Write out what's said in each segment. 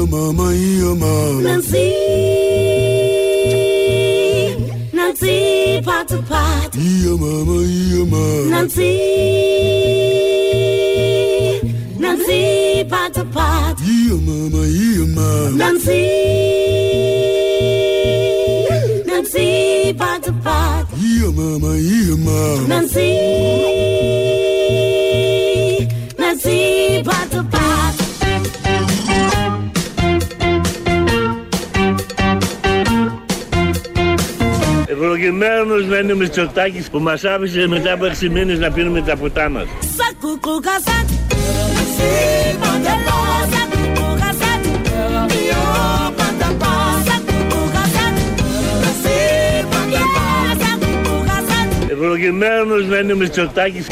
your mama, your mama. Nancy, Nancy, part to part. Your mama, your mama. Nancy, Nancy, part to part. Your mama, your mama. Nancy, Nancy, part to part. Your mama, your mama. Nancy. Ευλογημένος να είναι ο Μητσοτάκης που μας άφησε μετά από 6 μήνες να πίνουμε τα ποτά μας. Sakuku kasat, Nancy, mandelo, sakuku kasat. Io patapa, sakuku kasat. Nancy, mandelo, sakuku kasat. Ευλογημένος να είναι ο Μητσοτάκης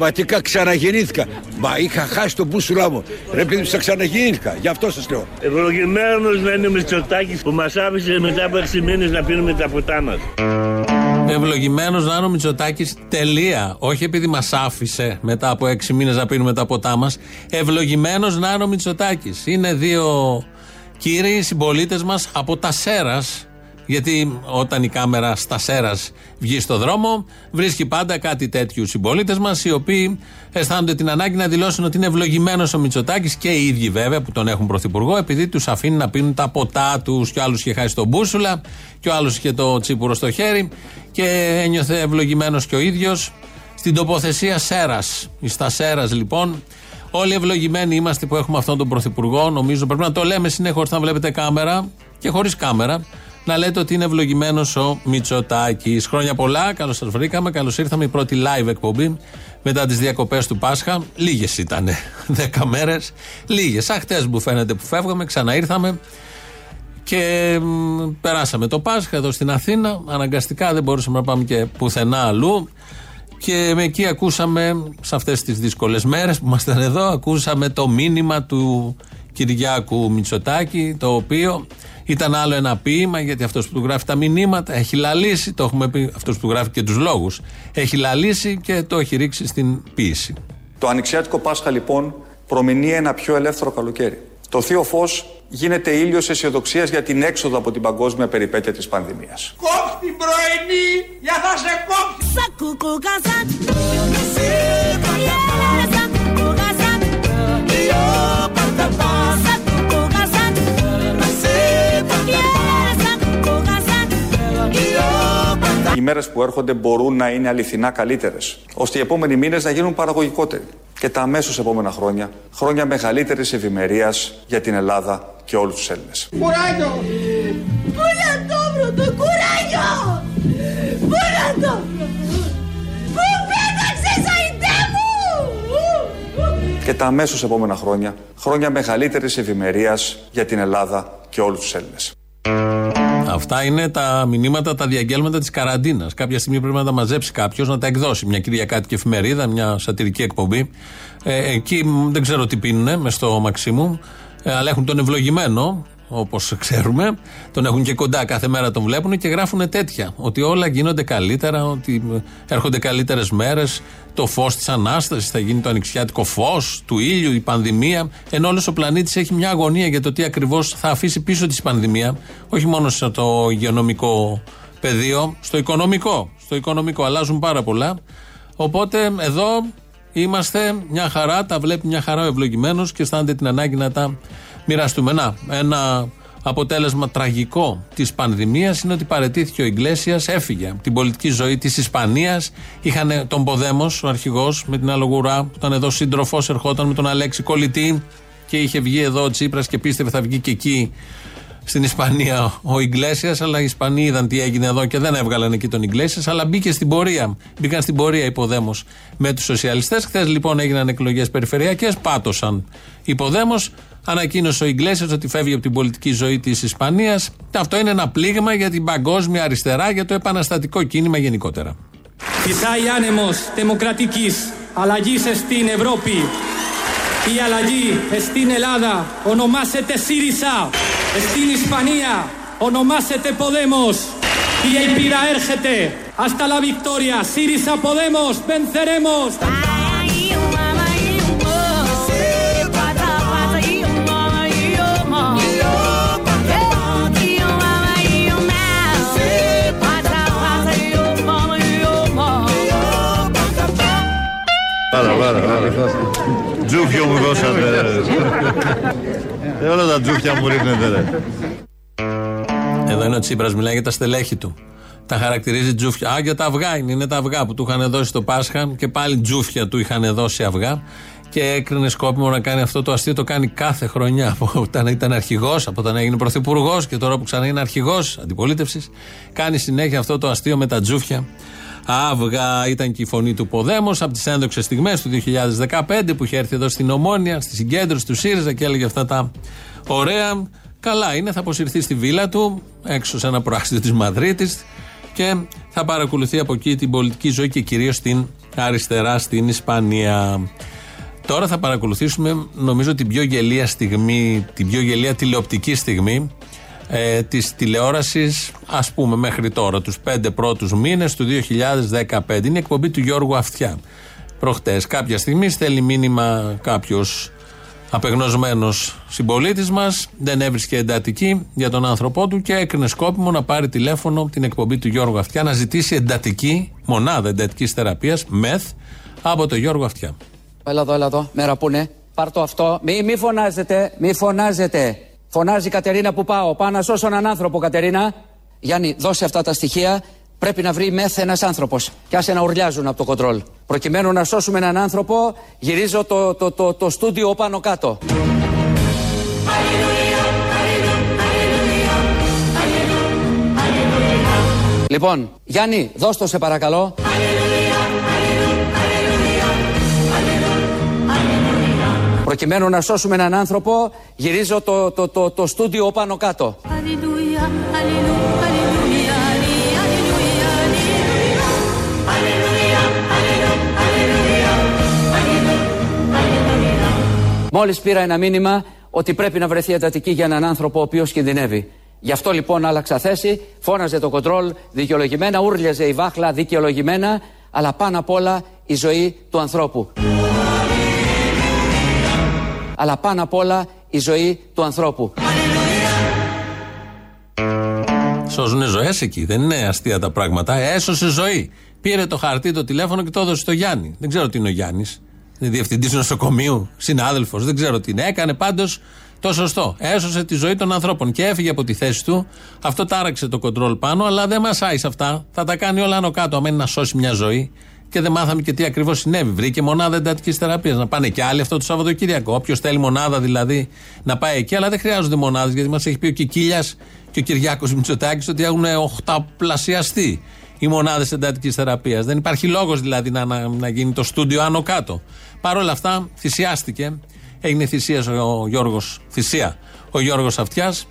patapa. Πραγματικά ξαναγεννήθηκα. Μα είχα χάσει τον μπούσουλά μου. Ρε παιδί μου, σα ξαναγεννήθηκα. Γι' αυτό σας λέω. Ευλογημένος να είναι ο Μητσοτάκης που μας άφησε μετά από 6 μήνες να πίνουμε τα ποτά μας. Ευλογημένος να είναι ο Μητσοτάκης. Τελεία. Όχι επειδή μας άφησε μετά από έξι μήνες να πίνουμε τα ποτά μας. Ευλογημένος να είναι ο Μητσοτάκης. Είναι δύο κύριοι συμπολίτες μας από τα Σέρας. Γιατί όταν η κάμερα στα Σέρας βγει στο δρόμο, βρίσκει πάντα κάτι τέτοιους συμπολίτες μας, οι οποίοι αισθάνονται την ανάγκη να δηλώσουν ότι είναι ευλογημένος ο Μητσοτάκης και οι ίδιοι βέβαια που τον έχουν πρωθυπουργό, επειδή τους αφήνει να πίνουν τα ποτά τους. Και ο άλλος είχε χάσει τον μπούσουλα, και ο άλλος είχε το τσίπουρο στο χέρι, και ένιωθε ευλογημένος και ο ίδιος στην τοποθεσία Σέρας. Στα Σέρας λοιπόν. Όλοι ευλογημένοι είμαστε που έχουμε αυτόν τον πρωθυπουργό. Νομίζω πρέπει να το λέμε συνέχω όταν βλέπετε κάμερα και χωρίς κάμερα. Να λέτε ότι είναι ευλογημένος ο Μητσοτάκης. Χρόνια πολλά, καλώς σας βρήκαμε. Καλώς ήρθαμε. Η πρώτη live εκπομπή μετά τις διακοπές του Πάσχα. Λίγες ήταν. Δέκα μέρες. Λίγες. Σαν χτες που φαίνεται που φεύγαμε, ξαναήρθαμε. Και μ, περάσαμε το Πάσχα εδώ στην Αθήνα. Αναγκαστικά δεν μπορούσαμε να πάμε και πουθενά αλλού. Και με εκεί ακούσαμε, σε αυτές τις δύσκολες μέρες που ήμασταν εδώ, ακούσαμε το μήνυμα του Κυριάκου Μητσοτάκη, το οποίο ήταν άλλο ένα ποίημα, γιατί αυτός που του γράφει τα μηνύματα έχει λαλήσει, το έχουμε πει, αυτός που του γράφει και τους λόγους, έχει λαλήσει και το έχει ρίξει στην ποίηση. Το ανοιξιάτικο Πάσχα λοιπόν προμηνύει ένα πιο ελεύθερο καλοκαίρι. Το θείο φως γίνεται ήλιος αισιοδοξίας για την έξοδο από την παγκόσμια περιπέτεια της πανδημίας. Κόψ' την πρωινή για θα σε κόψει. Οι μέρες που έρχονται μπορούν να είναι αληθινά καλύτερες, ώστε οι επόμενοι μήνες να γίνουν παραγωγικότεροι. Και τα αμέσως επόμενα χρόνια, χρόνια μεγαλύτερης ευημερίας για την Ελλάδα και όλους τους Έλληνες. Κουράγιο. Πού να το βρω Και τα αμέσως επόμενα χρόνια, χρόνια μεγαλύτερης ευημερίας για την Ελλάδα και όλους τους Έλληνες. Αυτά είναι τα μηνύματα, τα διαγγέλματα της καραντίνας. Κάποια στιγμή πρέπει να τα μαζέψει κάποιος, να τα εκδώσει. Μια κυριακάτικη εφημερίδα, μια σατυρική εκπομπή. Ε, εκεί μ, δεν ξέρω τι πίνουν μες στο Μαξίμου, ε, αλλά έχουν τον ευλογημένο, όπως ξέρουμε. Τον έχουν και κοντά, κάθε μέρα τον βλέπουν και γράφουν τέτοια. Ότι όλα γίνονται καλύτερα, ότι ε, έρχονται καλύτερες μέρες. Το φως της ανάστασης θα γίνει το ανοιξιάτικο φως του ήλιου, η πανδημία. Ενώ όλος ο πλανήτης έχει μια αγωνία για το τι ακριβώς θα αφήσει πίσω της πανδημία. Όχι μόνο στο υγειονομικό πεδίο, στο οικονομικό. Στο οικονομικό αλλάζουν πάρα πολλά. Οπότε εδώ είμαστε μια χαρά, τα βλέπει μια χαρά ο ευλογημένος και αισθάνεται την ανάγκη να τα μοιραστούμε. Να, ένα αποτέλεσμα τραγικό της πανδημίας είναι ότι παρετήθηκε ο Ιγκλέσιας, έφυγε από την πολιτική ζωή της Ισπανίας. Είχαν τον Ποδέμος, ο αρχηγός, με την Αλογουρά, που ήταν εδώ σύντροφος, ερχόταν με τον Αλέξη Κολλητή και είχε βγει εδώ ο Τσίπρας και πίστευε θα βγει και εκεί στην Ισπανία ο Ιγκλέσιας, αλλά οι Ισπανοί είδαν τι έγινε εδώ και δεν έβγαλαν εκεί τον Ιγκλέσιας, αλλά μπήκε στην πορεία. Μπήκαν στην πορεία υποδέμω με τους σοσιαλιστές. Χθες λοιπόν έγιναν εκλογές περιφερειακές, πάτωσαν υποδέμω. Ανακοίνωσε ο Ιγκλέσια ότι φεύγει από την πολιτική ζωή της Ισπανίας. Αυτό είναι ένα πλήγμα για την παγκόσμια αριστερά, για το επαναστατικό κίνημα γενικότερα. Φυσάει άνεμος δημοκρατικής αλλαγής στην Ευρώπη. Η αλλαγή στην Ελλάδα ονομάζεται ΣΥΡΙΖΑ. Στην Ισπανία ονομάζεται Podemos. Η ελπίδα έρχεται. Hasta la victoria. ΣΥΡΙΖΑ Podemos. Venceremos. Πάρα, πάρα, πάρα. Τζούφιο μου δώσατε. ρε. Ε, όλα τα τζούφια μου ρίχνετε, ρε. Εδώ είναι ο Τσίπρας, μιλάει για τα στελέχη του. Τα χαρακτηρίζει τζούφια. Α, για τα αυγά είναι, είναι τα αυγά που του είχαν δώσει το Πάσχα και πάλι τζούφια του είχαν δώσει αυγά. Και έκρινε σκόπιμο να κάνει αυτό το αστείο. Το κάνει κάθε χρονιά. Από όταν ήταν αρχηγός, από όταν έγινε πρωθυπουργός και τώρα που ξανά είναι αρχηγός αντιπολίτευσης. Κάνει συνέχεια αυτό το αστείο με τα τζούφια. Αύγα ήταν και η φωνή του Ποδέμος από τις ένδοξες στιγμές του 2015 που είχε έρθει εδώ στην Ομόνια, στη συγκέντρωση του ΣΥΡΙΖΑ και έλεγε αυτά τα ωραία. Καλά είναι, θα αποσυρθεί στη βίλα του, έξω σε ένα προάστιο της Μαδρίτης και θα παρακολουθεί από εκεί την πολιτική ζωή και κυρίως την αριστερά στην Ισπανία. Τώρα θα παρακολουθήσουμε, νομίζω, την πιο γελία στιγμή, την πιο γελία τηλεοπτική στιγμή ε, της τηλεόρασης, ας πούμε, μέχρι τώρα, τους πέντε πρώτους μήνες του 2015. Είναι η εκπομπή του Γιώργου Αυτιά. Προχτές, κάποια στιγμή, στέλνει μήνυμα κάποιος απεγνωσμένος συμπολίτης μας, δεν έβρισκε εντατική για τον άνθρωπό του και έκρινε σκόπιμο να πάρει τηλέφωνο την εκπομπή του Γιώργου Αυτιά να ζητήσει εντατική, μονάδα εντατικής θεραπείας, μεθ, από τον Γιώργο Αυτιά. Έλα εδώ, έλα εδώ. Μέρα που είναι. Πάρ το αυτό. Μη, μη φωνάζετε, μη φωνάζετε. Φωνάζει η Κατερίνα που πάω. Πάω να σώσω έναν άνθρωπο, Κατερίνα. Γιάννη, δώσε αυτά τα στοιχεία. Πρέπει να βρει μεθ ένας άνθρωπος. Και άσε να ουρλιάζουν από το κοντρόλ. Προκειμένου να σώσουμε έναν άνθρωπο, γυρίζω το, το, το, το στούντιο πάνω κάτω. Λοιπόν, Γιάννη, δώσ' το σε παρακαλώ. Προκειμένου να σώσουμε έναν άνθρωπο, γυρίζω το, το, το, το στούντιο πάνω κάτω. Μόλις πήρα ένα μήνυμα ότι πρέπει να βρεθεί εντατική για έναν άνθρωπο ο οποίος κινδυνεύει. Γι' αυτό λοιπόν άλλαξα θέση, φώναζε το κοντρόλ δικαιολογημένα, ούρλιαζε η βάχλα δικαιολογημένα, αλλά πάνω απ' όλα η ζωή του ανθρώπου. Αλλά πάνω απ' όλα η ζωή του ανθρώπου. Σώζουν ζωές εκεί. Δεν είναι αστεία τα πράγματα. Έσωσε ζωή. Πήρε το χαρτί, το τηλέφωνο και το έδωσε στο Γιάννη. Δεν ξέρω τι είναι ο Γιάννης. Είναι διευθυντής νοσοκομείου, συνάδελφος. Δεν ξέρω τι είναι. Έκανε πάντως το σωστό. Έσωσε τη ζωή των ανθρώπων και έφυγε από τη θέση του. Αυτό τάραξε το κοντρόλ πάνω, αλλά δεν μασάει σε αυτά. Θα τα κάνει όλα άνω κάτω. Αμένει να σώσει μια ζωή. Και δεν μάθαμε και τι ακριβώς συνέβη. Βρήκε μονάδα εντατικής θεραπείας. Να πάνε και άλλοι αυτό το Σαββατοκύριακο. Όποιος θέλει μονάδα δηλαδή να πάει εκεί, αλλά δεν χρειάζονται μονάδες γιατί μας έχει πει ο Κικίλιας και ο Κυριάκος Μητσοτάκης ότι έχουν οχταπλασιαστεί οι μονάδες εντατικής θεραπείας. Δεν υπάρχει λόγος δηλαδή να, να, να γίνει το στούντιο άνω κάτω. Παρ' όλα αυτά θυσιάστηκε. Έγινε θυσίας ο Γιώργος. Θυσία ο Γιώργος Αυτιάς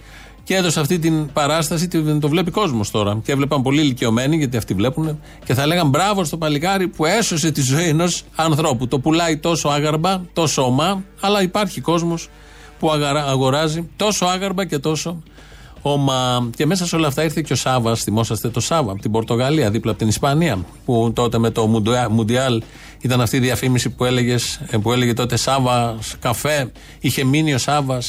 και έδωσε αυτή την παράσταση. Το βλέπει κόσμος τώρα. Και έβλεπαν πολύ ηλικιωμένοι, γιατί αυτοί βλέπουν, και θα λέγαν μπράβο στο παλικάρι που έσωσε τη ζωή ενός ανθρώπου. Το πουλάει τόσο άγαρμπα, τόσο ομά, αλλά υπάρχει κόσμος που αγαρα- αγοράζει τόσο άγαρμπα και τόσο ομά. Και μέσα σε όλα αυτά ήρθε και ο Σάβα. Θυμόσαστε το Σάβα από την Πορτογαλία, δίπλα από την Ισπανία. Που τότε με το Μουντουα- Μουντιάλ ήταν αυτή η διαφήμιση που, έλεγες, ε, που έλεγε τότε Σάβα καφέ. Είχε μείνει ο Σάβα.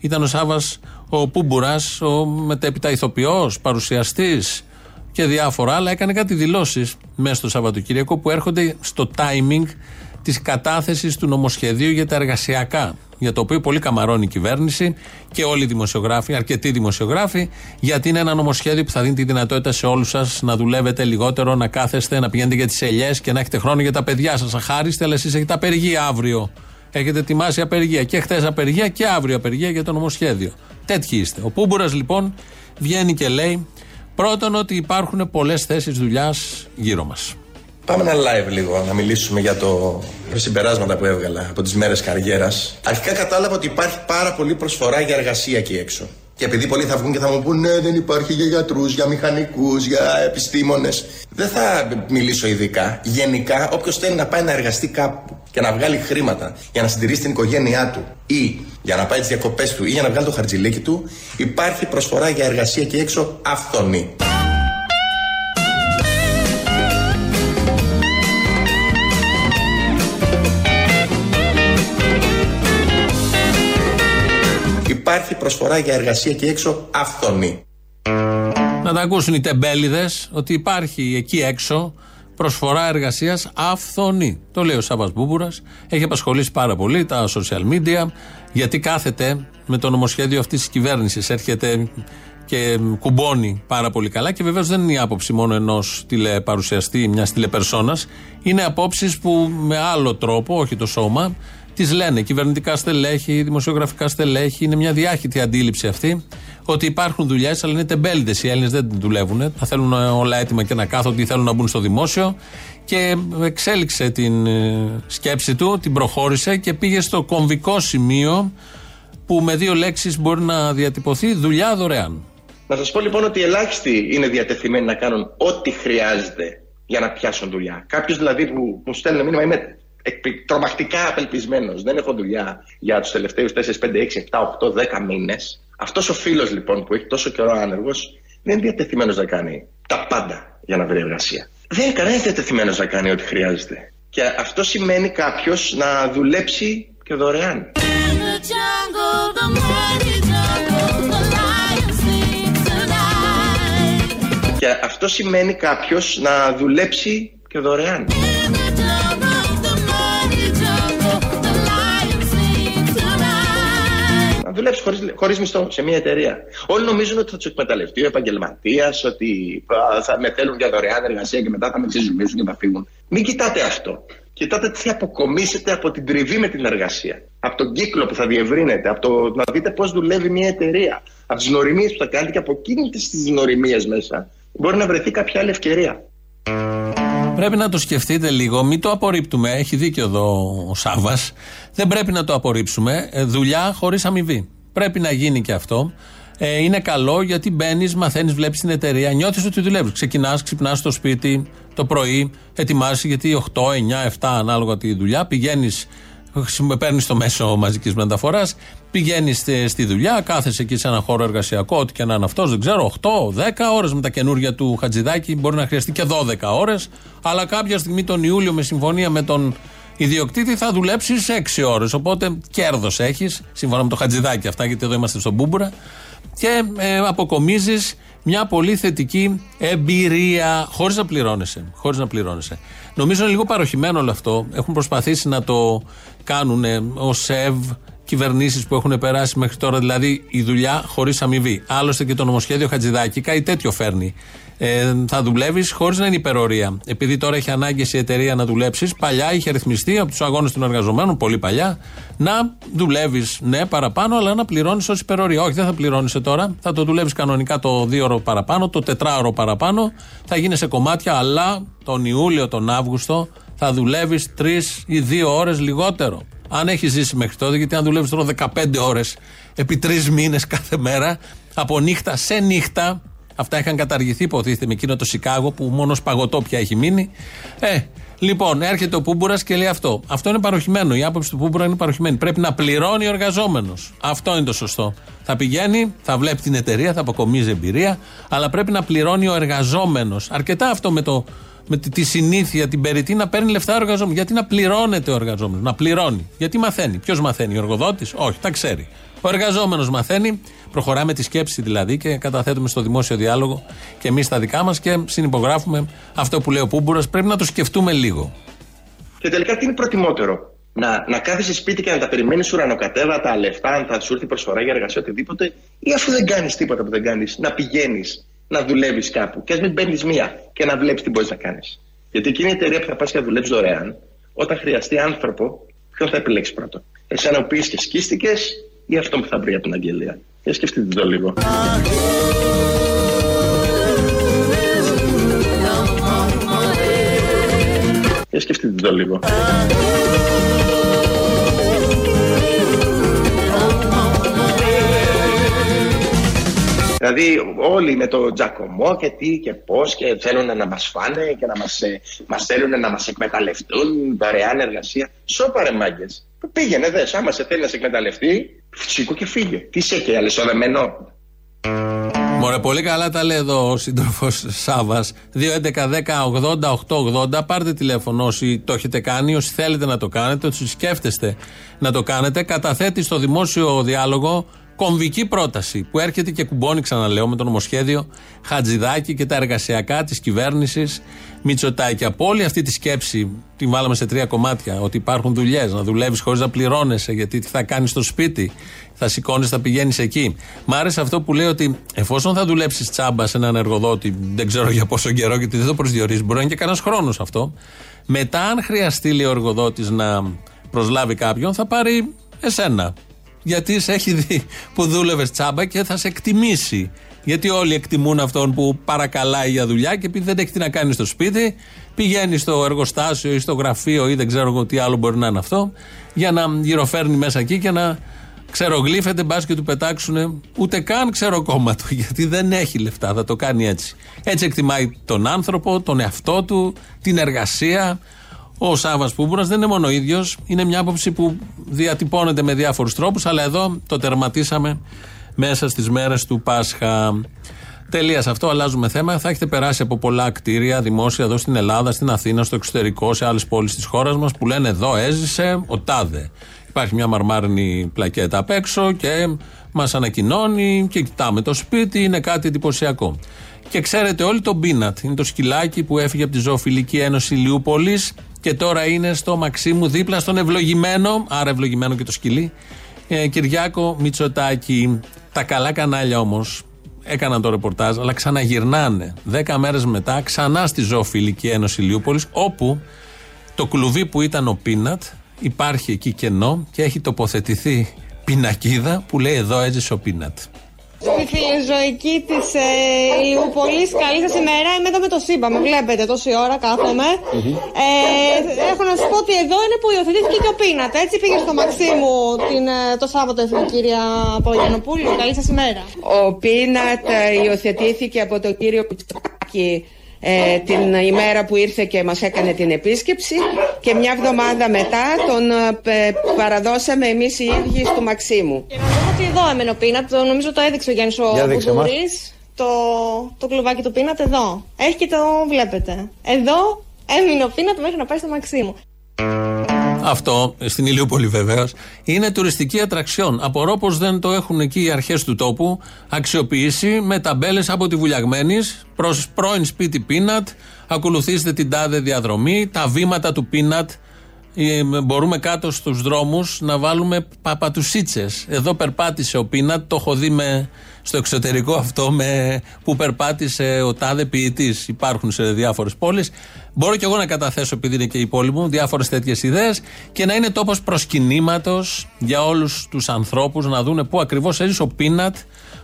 Ήταν ο Σάβα ο Πούμπουρας, ο μετέπειτα ηθοποιό, παρουσιαστής και διάφορα άλλα. Έκανε κάτι δηλώσεις μέσα στο Σαββατοκύριακο που έρχονται στο timing της κατάθεσης του νομοσχεδίου για τα εργασιακά. Για το οποίο πολύ καμαρώνει η κυβέρνηση και όλοι οι δημοσιογράφοι, αρκετοί δημοσιογράφοι, γιατί είναι ένα νομοσχέδιο που θα δίνει τη δυνατότητα σε όλους σας να δουλεύετε λιγότερο, να κάθεστε, να πηγαίνετε για τις ελιές και να έχετε χρόνο για τα παιδιά σας. Αχάριστε, αλλά εσείς έχετε απεργία αύριο. Έχετε ετοιμάσει απεργία και χθες απεργία και αύριο απεργία για το νομοσχέδιο. Τέτοιοι είστε. Ο Πούμπουρας λοιπόν βγαίνει και λέει πρώτον ότι υπάρχουν πολλές θέσεις δουλειάς γύρω μας. Πάμε ένα live λίγο να μιλήσουμε για το τα συμπεράσματα που έβγαλα από τις μέρες καριέρας. Αρχικά κατάλαβα ότι υπάρχει πάρα πολύ προσφορά για εργασία εκεί έξω. Και επειδή πολλοί θα βγουν και θα μου πούν ναι δεν υπάρχει για γιατρούς, για μηχανικούς, για επιστήμονες. Δεν θα μιλήσω ειδικά. Γενικά όποιος θέλει να πάει να εργαστεί κάπου και να βγάλει χρήματα για να συντηρήσει την οικογένειά του ή για να πάει τις διακοπές του ή για να βγάλει το χαρτζηλίκι του υπάρχει προσφορά για εργασία και έξω αυθονή. Υπάρχει προσφορά για εργασία και έξω αυθονή. Να τα ακούσουν οι τεμπέληδες ότι υπάρχει εκεί έξω προσφορά εργασίας αυθονή. Το λέει ο Σάβα Μπούμπουρας. Έχει απασχολήσει πάρα πολύ τα social media γιατί κάθεται με το νομοσχέδιο αυτής της κυβέρνησης. Έρχεται και κουμπώνει πάρα πολύ καλά. Και βεβαίως δεν είναι η άποψη μόνο ενός τηλεπαρουσιαστή, μιας τηλεπερσόνας. Είναι απόψεις που με άλλο τρόπο, όχι το σώμα, τις λένε. Κυβερνητικά στελέχη, δημοσιογραφικά στελέχη. Είναι μια διάχυτη αντίληψη αυτή ότι υπάρχουν δουλειές, αλλά είναι τεμπέληδες. Οι Έλληνες δεν δουλεύουν. Θα θέλουν όλα έτοιμα και να κάθονται ή θέλουν να μπουν στο δημόσιο. Και εξέλιξε την ε, σκέψη του, την προχώρησε και πήγε στο κομβικό σημείο που με δύο λέξεις μπορεί να διατυπωθεί δουλειά δωρεάν. Να σας πω λοιπόν ότι ελάχιστοι είναι διατεθειμένοι να κάνουν ό,τι χρειάζεται για να πιάσουν δουλειά. Κάποιος δηλαδή που μου στέλνει μήνυμα, είμαι εκπλη- τρομακτικά απελπισμένος. Δεν έχω δουλειά για τους τελευταίους 4, 5, 6, 7, 8, 10 μήνες. Αυτός ο φίλος λοιπόν που έχει τόσο καιρό άνεργος δεν είναι διατεθειμένος να κάνει τα πάντα για να βρει εργασία. Δεν είναι κανένας διατεθειμένος να κάνει ό,τι χρειάζεται. Και αυτό σημαίνει κάποιος να δουλέψει και δωρεάν. Και αυτό σημαίνει κάποιος να δουλέψει και δωρεάν. Δουλέψεις χωρίς, χωρίς μισθό σε μια εταιρεία. Όλοι νομίζουν ότι θα τους εκμεταλλευτεί ο επαγγελματίας, ότι α, θα με θέλουν για δωρεάν εργασία και μετά θα με ξεζουμίσουν και θα φύγουν. Μην κοιτάτε αυτό. Κοιτάτε τι θα αποκομίσετε από την τριβή με την εργασία. Από τον κύκλο που θα διευρύνετε, από το να δείτε πώς δουλεύει μια εταιρεία, από τις νοημίε που θα κάνετε και από εκείνε τις νοημίε μέσα μπορεί να βρεθεί κάποια άλλη ευκαιρία. Πρέπει να το σκεφτείτε λίγο, μην το απορρίπτουμε. Έχει δίκιο εδώ ο Σάβα. Δεν πρέπει να το απορρίψουμε. Ε, δουλειά χωρίς αμοιβή. Πρέπει να γίνει και αυτό. Ε, είναι καλό γιατί μπαίνεις, μαθαίνεις, βλέπεις την εταιρεία, νιώθεις ότι δουλεύεις. Ξεκινάς, ξυπνάς στο σπίτι το πρωί, ετοιμάζει γιατί 8, 9, 7 ανάλογα τη δουλειά, πηγαίνεις, παίρνεις το μέσο μαζικής μεταφοράς, πηγαίνεις στη, στη δουλειά, κάθεσαι εκεί σε ένα χώρο εργασιακό, ό,τι και να είναι αυτός, δεν ξέρω, 8, 10 ώρες με τα καινούργια του Χατζηδάκη, μπορεί να χρειαστεί και 12 ώρες, αλλά κάποια στιγμή τον Ιούλιο με συμφωνία με τον ιδιοκτήτη θα δουλέψεις 6 ώρες. Οπότε κέρδος έχεις, σύμφωνα με το Χατζηδάκη αυτά, γιατί εδώ είμαστε στον Μπούμπουρα, και ε, αποκομίζεις μια πολύ θετική εμπειρία χωρίς να πληρώνεσαι. Χωρίς να πληρώνεσαι. Νομίζω είναι λίγο παροχημένο όλο αυτό. Έχουν προσπαθήσει να το κάνουν ω ΣΕΒ κυβερνήσεις που έχουν περάσει μέχρι τώρα, δηλαδή η δουλειά χωρίς αμοιβή. Άλλωστε και το νομοσχέδιο Χατζηδάκη κάτι τέτοιο φέρνει. Ε, θα δουλεύεις χωρίς να είναι υπερορία. Επειδή τώρα έχει ανάγκη η εταιρεία να δουλέψεις, παλιά είχε ρυθμιστεί από τους αγώνες των εργαζομένων, πολύ παλιά, να δουλεύεις ναι παραπάνω, αλλά να πληρώνεις ως υπερορία. Όχι, δεν θα πληρώνει τώρα. Θα το δουλεύεις κανονικά το 2 ώρο παραπάνω, το 4 ώρο παραπάνω. Θα γίνει σε κομμάτια, αλλά τον Ιούλιο, τον Αύγουστο θα δουλεύεις 3 ή 2 ώρες λιγότερο. Αν έχεις ζήσει μέχρι τότε, γιατί αν δουλεύεις τώρα 15 ώρες επί τρεις μήνες κάθε μέρα, από νύχτα σε νύχτα, αυτά είχαν καταργηθεί, υποτίθεται με εκείνο το Σικάγο που μόνο σπαγωτό πια έχει μείνει. Ε, λοιπόν, έρχεται ο Πούμπουρας και λέει αυτό. Αυτό είναι παροχημένο. Η άποψη του Πούμπουρα είναι παροχημένη. Πρέπει να πληρώνει ο εργαζόμενος. Αυτό είναι το σωστό. Θα πηγαίνει, θα βλέπει την εταιρεία, θα αποκομίζει εμπειρία, αλλά πρέπει να πληρώνει ο εργαζόμενος. Αρκετά αυτό με το με τη, τη συνήθεια, την περιττή να παίρνει λεφτά ο εργαζόμενος. Γιατί να πληρώνεται ο εργαζόμενος, να πληρώνει. Γιατί μαθαίνει. Ποιος μαθαίνει, ο εργοδότης, όχι, τα ξέρει. Ο εργαζόμενος μαθαίνει, προχωράμε τη σκέψη δηλαδή και καταθέτουμε στο δημόσιο διάλογο και εμείς τα δικά μας και συνυπογράφουμε αυτό που λέει ο Πούμπουρας. Πρέπει να το σκεφτούμε λίγο. Και τελικά τι είναι προτιμότερο; Να, να κάθεσαι σπίτι και να τα περιμένεις ουρανοκατέβατα λεφτά, αν θα σου έρθει προσφορά για εργασία οτιδήποτε, ή αφού δεν κάνεις τίποτα που δεν κάνεις, να πηγαίνεις να δουλεύεις κάπου. Και ας μην παίρνεις μία και να βλέπει τι μπορείς να κάνεις. Γιατί εκείνη η εταιρεία που θα πας και να δουλεύει δωρεάν, όταν χρειαστεί άνθρωπο, ποιον θα επιλέξεις πρώτο. Εσένα που πήγε και σκίστηκες ή αυτό που θα βρει από την αγγελία; Για σκεφτείτε το λίγο. Για σκεφτείτε το λίγο. Δηλαδή όλοι με το τζακωμό και τι και πώς και θέλουν να μας φάνε και να μας, ε, μας θέλουν να μας εκμεταλλευτούν δωρεάν εργασία. Σώπα ρε μάγκες. Πήγαινε δες, άμα σε θέλει να σε εκμεταλλευτεί, σήκω και φύγε. Τι είσαι και αλεσοδεμένο. Μωρέ, πολύ καλά τα λέει εδώ ο σύντροφος Σάβας. 2.11.10.80.880. Πάρτε τηλέφωνο όσοι το έχετε κάνει, όσοι θέλετε να το κάνετε, όσοι σκέφτεστε να το κάνετε. Καταθέτει στο δημόσιο διάλογο κομβική πρόταση που έρχεται και κουμπώνει, ξαναλέω, με το νομοσχέδιο Χατζηδάκη και τα εργασιακά της κυβέρνησης Μητσοτάκη. Από όλη αυτή τη σκέψη, την βάλαμε σε τρία κομμάτια, ότι υπάρχουν δουλειές, να δουλεύεις χωρίς να πληρώνεσαι, γιατί τι θα κάνεις στο σπίτι, θα σηκώνεις, θα πηγαίνεις εκεί. Μ' άρεσε αυτό που λέει ότι εφόσον θα δουλέψεις τσάμπα σε έναν εργοδότη, δεν ξέρω για πόσο καιρό, γιατί δεν το προσδιορίζεις, μπορεί να είναι και κανένας χρόνος αυτό. Μετά, αν χρειαστεί, λέει ο εργοδότης να προσλάβει κάποιον, θα πάρει εσένα. Γιατί σε έχει δει που δούλευε τσάμπα και θα σε εκτιμήσει. Γιατί όλοι εκτιμούν αυτόν που παρακαλάει για δουλειά και επειδή δεν έχει τι να κάνει στο σπίτι, πηγαίνει στο εργοστάσιο ή στο γραφείο ή δεν ξέρω εγώ τι άλλο μπορεί να είναι αυτό, για να γυροφέρνει μέσα εκεί και να ξερογλύφεται, μπας και του πετάξουν ούτε καν ξέρω κόμμα του, γιατί δεν έχει λεφτά, θα το κάνει έτσι. Έτσι εκτιμάει τον άνθρωπο, τον εαυτό του, την εργασία. Ο Σάβα Πούμπουρας δεν είναι μόνο ο ίδιος, είναι μια άποψη που διατυπώνεται με διάφορους τρόπους, αλλά εδώ το τερματίσαμε μέσα στις μέρες του Πάσχα. Τελεία σε αυτό, αλλάζουμε θέμα. Θα έχετε περάσει από πολλά κτίρια δημόσια εδώ στην Ελλάδα, στην Αθήνα, στο εξωτερικό, σε άλλες πόλεις της χώρας μας που λένε εδώ έζησε ο Τάδε. Υπάρχει μια μαρμάρινη πλακέτα απ' έξω και μας ανακοινώνει και κοιτάμε το σπίτι, είναι κάτι εντυπωσιακό. Και ξέρετε όλοι το Μπίνατ. Είναι το σκυλάκι που έφυγε από τη Ζωοφιλική Ένωση Λιούπολης και τώρα είναι στο Μαξίμου δίπλα στον ευλογημένο, άρα ευλογημένο και το σκυλί, ε, Κυριάκο Μητσοτάκη. Τα καλά κανάλια όμως έκαναν το ρεπορτάζ, αλλά ξαναγυρνάνε. Δέκα μέρες μετά ξανά στη Ζωοφιλική Ένωση Λιούπολης, όπου το κλουβί που ήταν ο Πίνατ υπάρχει εκεί κενό και έχει τοποθετηθεί πινακίδα που λέει εδώ έζησε ο Πίνατ. Στη φιλοζωική της ε, Ηλιούπολη, καλή σας ημέρα. Είμαι εδώ με το ΣΥΜΠΑ. Με βλέπετε τόση ώρα κάθομαι. Ε, έχω να σας πω ότι εδώ είναι που υιοθετήθηκε και ο Πίνατ. Έτσι πήγε στο Μαξίμου την, ε, το Σάββατο, έφυγε η κυρία Παπαγιανοπούλου. Καλή σας ημέρα. Ο Πίνατ ε, υιοθετήθηκε από τον κύριο Πιτσάκη ε, την ημέρα που ήρθε και μας έκανε την επίσκεψη και μια εβδομάδα μετά τον ε, παραδώσαμε εμείς οι ίδιοι στο Μαξίμου. Και να δούμε ότι εδώ έμενε ο Πίνατ, το, νομίζω το έδειξε ο Γιάννης ο Για δείξε μας. Μπουδούρης, το, το κλουβάκι του Πίνατ εδώ. Έχει και το βλέπετε. Εδώ έμεινε ο Πίνατ μέχρι να πάει στο Μαξίμου. Αυτό, στην Ηλιούπολη βεβαίως, είναι τουριστική ατραξιόν. Απορώ πως δεν το έχουν εκεί οι αρχές του τόπου αξιοποιήσει με ταμπέλες από τη Βουλιαγμένης προς πρώην σπίτι Πίνατ. Ακολουθήστε την τάδε διαδρομή, τα βήματα του Πίνατ. Ε, Μπορούμε κάτω στους δρόμους να βάλουμε παπατουσίτσες. Εδώ περπάτησε ο Πίνατ, το έχω δει με, στο εξωτερικό αυτό με, που περπάτησε ο τάδε ποιητής. Υπάρχουν σε διάφορες πόλεις. Μπορώ και εγώ να καταθέσω, επειδή είναι και η πόλη μου, διάφορες τέτοιες ιδέες και να είναι τόπος προσκυνήματος για όλους τους ανθρώπους να δούνε πού ακριβώς έζησε ο Πίνατ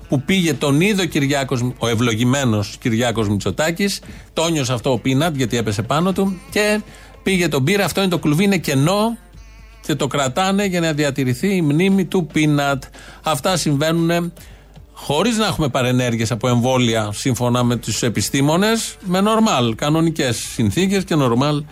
που πήγε τον είδο Κυριάκος, ο ευλογημένος Κυριάκος Μητσοτάκης. Το νιώσε αυτό ο Πίνατ γιατί έπεσε πάνω του και πήγε τον πήρε. Αυτό είναι το κλουβί, είναι κενό και το κρατάνε για να διατηρηθεί η μνήμη του Πίνατ. Αυτά συμβαίνουν χωρίς να έχουμε παρενέργειες από εμβόλια σύμφωνα με τους επιστήμονες, με νορμάλ, κανονικές συνθήκες και νορμάλ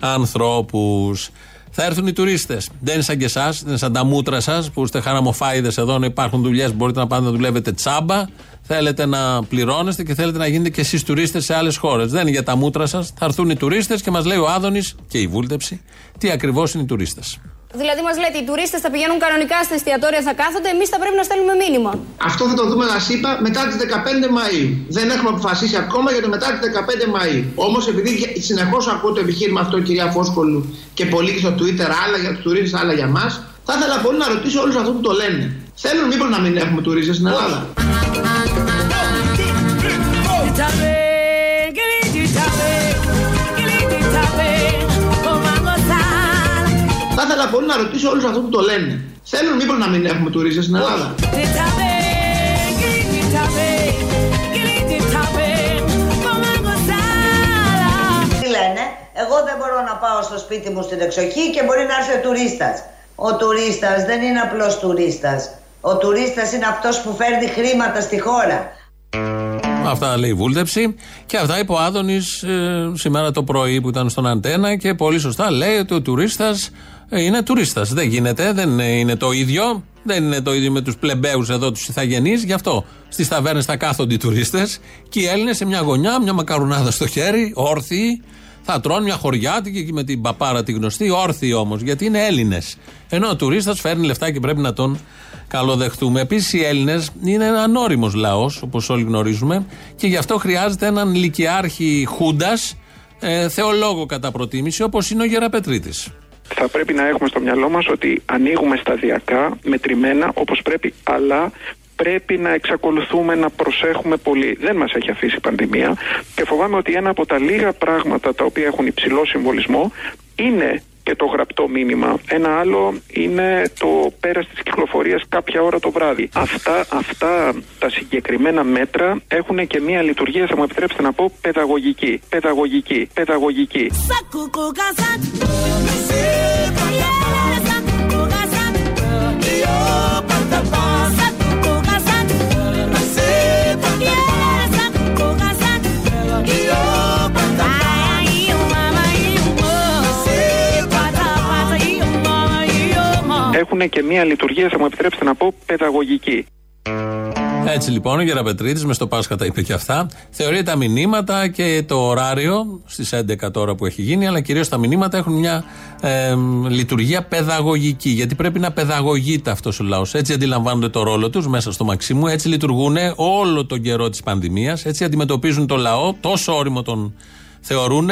ανθρώπους. Θα έρθουν οι τουρίστες. Δεν είναι σαν και εσάς, δεν είναι σαν τα μούτρα σας που είστε χαραμοφάιδες εδώ να υπάρχουν δουλειές. Μπορείτε να πάτε να δουλεύετε τσάμπα. Θέλετε να πληρώνεστε και θέλετε να γίνετε και εσείς τουρίστες σε άλλες χώρες. Δεν είναι για τα μούτρα σας. Θα έρθουν οι τουρίστες και μας λέει ο Άδωνης και η βούλτεψη τι ακριβώς είναι οι τουρίστες. Δηλαδή, μας λέτε οι τουρίστες θα πηγαίνουν κανονικά στα εστιατόρια, θα κάθονται, εμείς θα πρέπει να στέλνουμε μήνυμα. Αυτό θα το δούμε, να είπα, μετά τις 15 Μαου. Δεν έχουμε αποφασίσει ακόμα για το μετά τις 15 Μαου. Όμως, επειδή συνεχώς ακούω το επιχείρημα αυτό, κυρία Φόσκολου, και πολύ και στο Twitter, άλλα για τους τουρίστες, άλλα για μας, θα ήθελα πολύ να ρωτήσω όλους αυτούς που το λένε. Θέλουν μήπως να μην έχουμε τουρίστες στην Ελλάδα; Θα ήθελα πολύ να ρωτήσω όλους αυτούς που το λένε. Θέλουν μήπως να μην έχουμε τουρίστες στην Ελλάδα; Τι λένε, εγώ δεν μπορώ να πάω στο σπίτι μου στην εξοχή και μπορεί να έρθει ο τουρίστας. Ο τουρίστας δεν είναι απλός τουρίστας. Ο τουρίστας είναι αυτός που φέρνει χρήματα στη χώρα. Αυτά λέει η βούλτεψη. Και αυτά είπε ο Άδωνης σήμερα το πρωί που ήταν στον Αντένα και πολύ σωστά λέει ότι ο τουρίστας είναι τουρίστας. Δεν γίνεται, δεν είναι το ίδιο. Δεν είναι το ίδιο με τους πλεμπαίους εδώ, τους ηθαγενεί. Γι' αυτό στις ταβέρνες θα κάθονται οι τουρίστες και οι Έλληνες σε μια γωνιά, μια μακαρουνάδα στο χέρι, όρθιοι, θα τρώνε μια χωριάτικη εκεί με την παπάρα τη γνωστή, όρθιοι όμως, γιατί είναι Έλληνες. Ενώ ο τουρίστας φέρνει λεφτά και πρέπει να τον καλοδεχτούμε. Επίσης οι Έλληνες είναι ένα ανώριμος λαός, όπως όλοι γνωρίζουμε, και γι' αυτό χρειάζεται έναν λυκειάρχη Χούντας, ε, θεολόγο κατά προτίμηση, όπως είναι ο Γεραπετρίτης. Θα πρέπει να έχουμε στο μυαλό μας ότι ανοίγουμε σταδιακά, μετρημένα, όπως πρέπει, αλλά πρέπει να εξακολουθούμε να προσέχουμε πολύ. Δεν μας έχει αφήσει η πανδημία και φοβάμαι ότι ένα από τα λίγα πράγματα τα οποία έχουν υψηλό συμβολισμό είναι και το γραπτό μήνυμα. Ένα άλλο είναι το πέρας της κυκλοφορίας κάποια ώρα το βράδυ. Αυτά, αυτά τα συγκεκριμένα μέτρα έχουν και μία λειτουργία, θα μου επιτρέψετε να πω, παιδαγωγική. Παιδαγωγική. Παιδαγωγική. Έχουν και μία λειτουργία, θα μου επιτρέψετε να πω, παιδαγωγική. Έτσι λοιπόν ο Γεραπετρίτη μες στο Πάσχα τα είπε και αυτά. Θεωρεί τα μηνύματα και το ωράριο στις 11 τώρα που έχει γίνει, αλλά κυρίως τα μηνύματα έχουν μια ε, λειτουργία παιδαγωγική. Γιατί πρέπει να παιδαγωγείται αυτός ο λαός. Έτσι αντιλαμβάνονται το ρόλο τους μέσα στο Μαξίμου, έτσι λειτουργούν όλο τον καιρό της πανδημίας, έτσι αντιμετωπίζουν το λαό, τόσο όριμο τον θεωρούν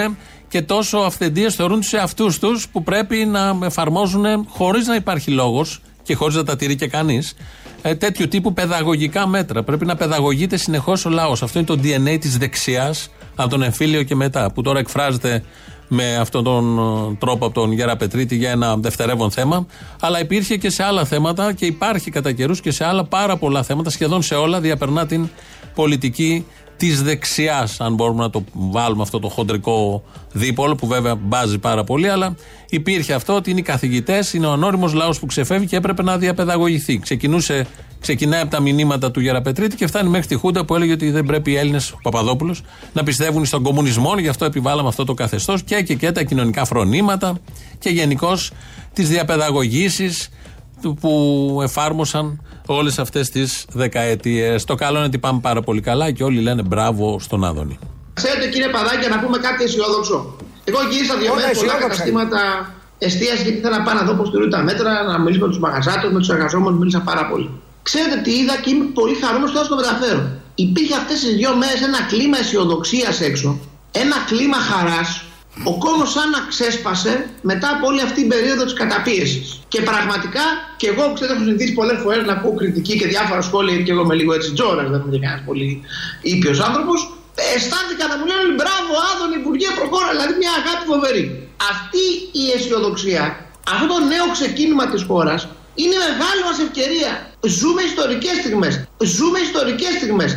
και τόσο αυθεντίες θεωρούν τους εαυτούς τους που πρέπει να εφαρμόζουν χωρίς να υπάρχει λόγος και χωρίς να τα τηρεί και κανείς ε, τέτοιου τύπου παιδαγωγικά μέτρα. Πρέπει να παιδαγωγείται συνεχώς ο λαός. Αυτό είναι το DNA της δεξιάς από τον εμφύλιο και μετά, που τώρα εκφράζεται με αυτόν τον ε, τρόπο από τον Γέρα Πετρίτη για ένα δευτερεύον θέμα. Αλλά υπήρχε και σε άλλα θέματα και υπάρχει κατά καιρούς και σε άλλα πάρα πολλά θέματα, σχεδόν σε όλα διαπερνά την πολιτική της δεξιάς, αν μπορούμε να το βάλουμε αυτό το χοντρικό δίπολο, που βέβαια μπάζει πάρα πολύ, αλλά υπήρχε αυτό ότι είναι οι καθηγητές, είναι ο ανώριμος λαός που ξεφεύγει και έπρεπε να διαπαιδαγωγηθεί. Ξεκινούσε, ξεκινάει από τα μηνύματα του Γεραπετρίτη και φτάνει μέχρι τη Χούντα που έλεγε ότι δεν πρέπει οι Έλληνες, ο Παπαδόπουλος, να πιστεύουν στον κομμουνισμό, γι' αυτό επιβάλαμε αυτό το καθεστώς και, και, και τα κοινωνικά φρονήματα και γενικώς τις διαπαιδαγωγήσεις που εφάρμοσαν όλες αυτές τις δεκαετίες. Το καλό είναι ότι πάμε πάρα πολύ καλά και όλοι λένε μπράβο στον Άδωνη. Ξέρετε κύριε Παδάκια να πούμε κάτι αισιόδοξο. Εγώ γύρισα δύο μέρες πολλά καταστήματα εστίασης γιατί ήθελα να πάω να δω πώς τηρούν τα μέτρα, να μιλήσω με τους μαγαζάτου, με τους εργαζόμενους, μίλησα πάρα πολύ. Ξέρετε τι είδα και είμαι πολύ χαρούμενος τώρα στο μεταφέρω. Υπήρχε αυτές τις δύο μέρες ένα κλίμα αισιοδοξίας έξω. Ένα κλίμα χαράς ο κόσμο σαν να ξέσπασε μετά από όλη αυτή την περίοδο της καταπίεσης. Και πραγματικά, και εγώ ξέρω, έχω συνηθίσει πολλές φορές να ακούω κριτική και διάφορα σχόλια, και εγώ είμαι λίγο έτσι τζόρας, δεν είμαι κανένας πολύ ήπιος άνθρωπος. Αισθάνθηκα να μου λένε μπράβο, Άδων, Υπουργέ, προχώρα, δηλαδή μια αγάπη φοβερή. Αυτή η αισιοδοξία, αυτό το νέο ξεκίνημα της χώρας είναι μεγάλη μας ευκαιρία. Ζούμε ιστορικές στιγμές. Ζούμε ιστορικές στιγμές.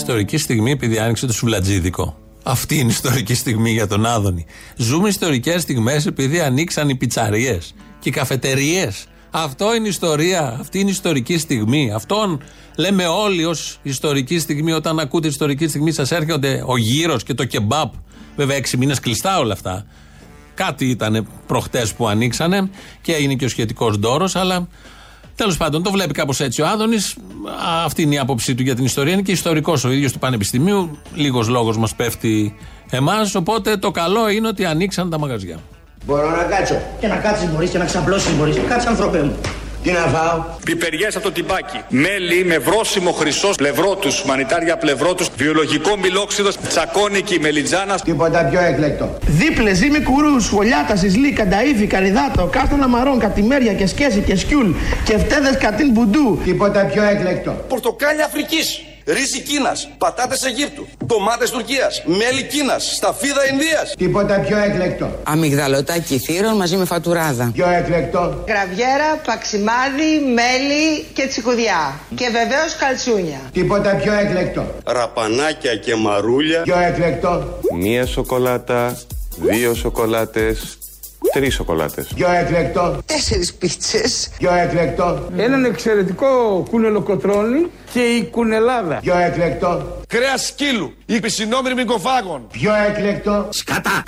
Ιστορική στιγμή επειδή άνοιξε το σουβλατζίδικο. Αυτή είναι η ιστορική στιγμή για τον Άδωνη. Ζούμε ιστορικές στιγμές επειδή ανοίξαν οι πιτσαρίες και οι καφετερίες. Αυτό είναι η ιστορία. Αυτή είναι η ιστορική στιγμή. Αυτόν λέμε όλοι ως ιστορική στιγμή. Όταν ακούτε ιστορική στιγμή, σας έρχονται ο γύρος και το κεμπάπ. Βέβαια, έξι μήνες κλειστά όλα αυτά. Κάτι ήταν προχτές που ανοίξανε και έγινε και ο σχετικός δώρο, αλλά Τέλος πάντων, το βλέπει κάπως έτσι ο Άδωνης. Αυτή είναι η άποψή του για την ιστορία. Είναι και ιστορικός ο ίδιος του Πανεπιστημίου. Λίγος λόγος μας πέφτει εμάς. Οπότε το καλό είναι ότι ανοίξαν τα μαγαζιά. Μπορώ να κάτσω. Και να κάτσεις μπορείς και να ξαπλώσεις μπορείς. Κάτσε, ανθρωπέ μου. Τι να φάω; Πιπεριές από το τυμπάκι. Μέλι με βρόσιμο χρυσό πλευρό τους, μανιτάρια πλευρό τους. Βιολογικό μιλόξιδος, τσακώνικη μελιτζάνα. Τίποτα πιο έκλεκτο. Δίπλε, ζύμη κουρού, σχολιάτα, σισλή, κανταήφι, καριδάτο, κάστανα μαρών, κατημέρια και σκέση και σκιούλ. Και φτέδε κατίν μπουντού. Τίποτα πιο έκλεκτο. Πορτοκάλια Αφρικής. Ρύζι Κίνας, πατάτες Αιγύπτου, ντομάτες Τουρκίας, μέλι Κίνας, σταφίδα Ινδίας. Τίποτα πιο έκλεκτο. Αμυγδαλωτάκι θύρων μαζί με φατουράδα. Πιο έκλεκτο. Γραβιέρα, παξιμάδι, μέλι και τσικουδιά. Και βεβαίως καλτσούνια. Τίποτα πιο έκλεκτο. Ραπανάκια και μαρούλια. Πιο έκλεκτο. Μία σοκολάτα, δύο σοκολάτες, Τρεις σοκολάτες. Πιο εκλεκτό. Τέσσερις πίτσες. Πιο εκλεκτό. Έναν εξαιρετικό κουνελοκοτρώνη και η κουνελάδα. Πιο εκλεκτό. Κρέας σκύλου. Η πισινόμυρη μικοφάγων. Πιο εκλεκτό. Σκατά.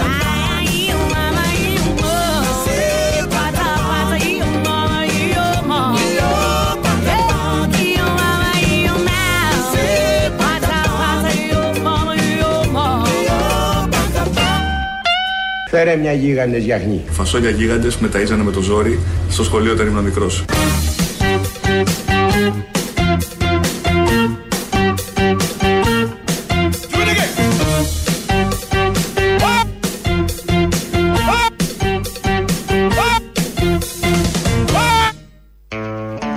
Φέρε μια γίγαντες γιαχνή. Φασόλια γίγαντες με ταΐζανε με το ζόρι στο σχολείο όταν ήμουν μικρός.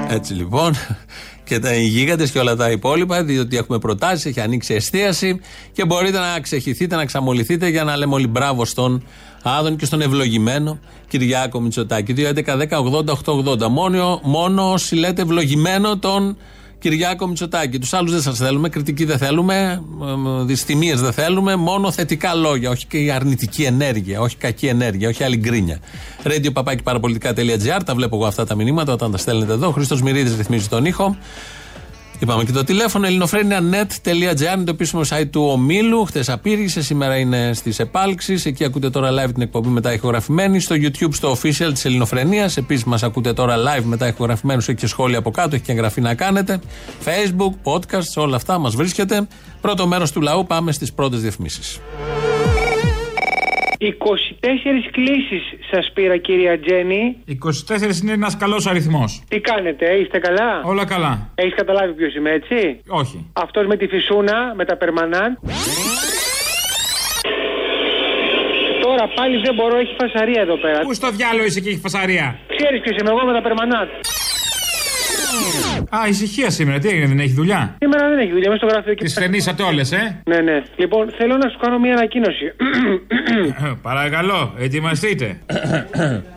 Έτσι λοιπόν. Και τα γίγαντες και όλα τα υπόλοιπα, διότι έχουμε προτάσεις, έχει ανοίξει εστίαση και μπορείτε να ξεχυθείτε, να ξαμολυθείτε για να λέμε όλοι μπράβο στον Άδων και στον ευλογημένο Κυριάκο Μητσοτάκη. 2.11.10.80.880. Μόνο, μόνο όσοι λέτε ευλογημένο τον Κυριάκο Μητσοτάκη. Τους άλλους δεν σας θέλουμε, κριτική δεν θέλουμε, δυστημίες δεν θέλουμε, μόνο θετικά λόγια. Όχι και η αρνητική ενέργεια, όχι κακή ενέργεια, όχι άλλη γκρίνια. Radio παπάκι παραπολιτικά.gr, τα βλέπω εγώ αυτά τα μηνύματα όταν τα στέλνετε εδώ. Χρήστος Μυρίδης ρυθμίζει τον ήχο. Είπαμε και το τηλέφωνο ελληνοφρένια.net.gr είναι το επίσημο site του ομίλου. Χθες απήργησε, σήμερα είναι στις επάλξεις. Εκεί ακούτε τώρα live την εκπομπή μετά ηχογραφημένη. Στο YouTube, στο official της Ελληνοφρενίας. Επίσης μας ακούτε τώρα live μετά ηχογραφημένους. Έχει και σχόλια από κάτω, έχει και εγγραφή να κάνετε. Facebook, podcast, όλα αυτά μας βρίσκεται. Πρώτο μέρος του λαού, πάμε στις πρώτες διαφημίσεις. 24 κλήσεις σας πήρα κυρία Τζέννη 24 είναι ένας καλός αριθμός. Τι κάνετε, είστε καλά; Όλα καλά. Έχεις καταλάβει ποιος είμαι έτσι; Όχι. Αυτός με τη φυσούνα, με τα περμανάν Τώρα πάλι δεν μπορώ, έχει φασαρία εδώ πέρα Πού στο διάλογο είσαι και έχει φασαρία; Ξέρεις ποιος είμαι εγώ με τα περμανάν Α, ησυχία σήμερα. Τι έγινε, δεν έχει δουλειά; Σήμερα δεν έχει δουλειά, μέσα στο γραφείο και Τις φρενήσατε όλες, ε; Ναι, ναι. Λοιπόν, θέλω να σου κάνω μια ανακοίνωση. Παρακαλώ, ετοιμαστείτε.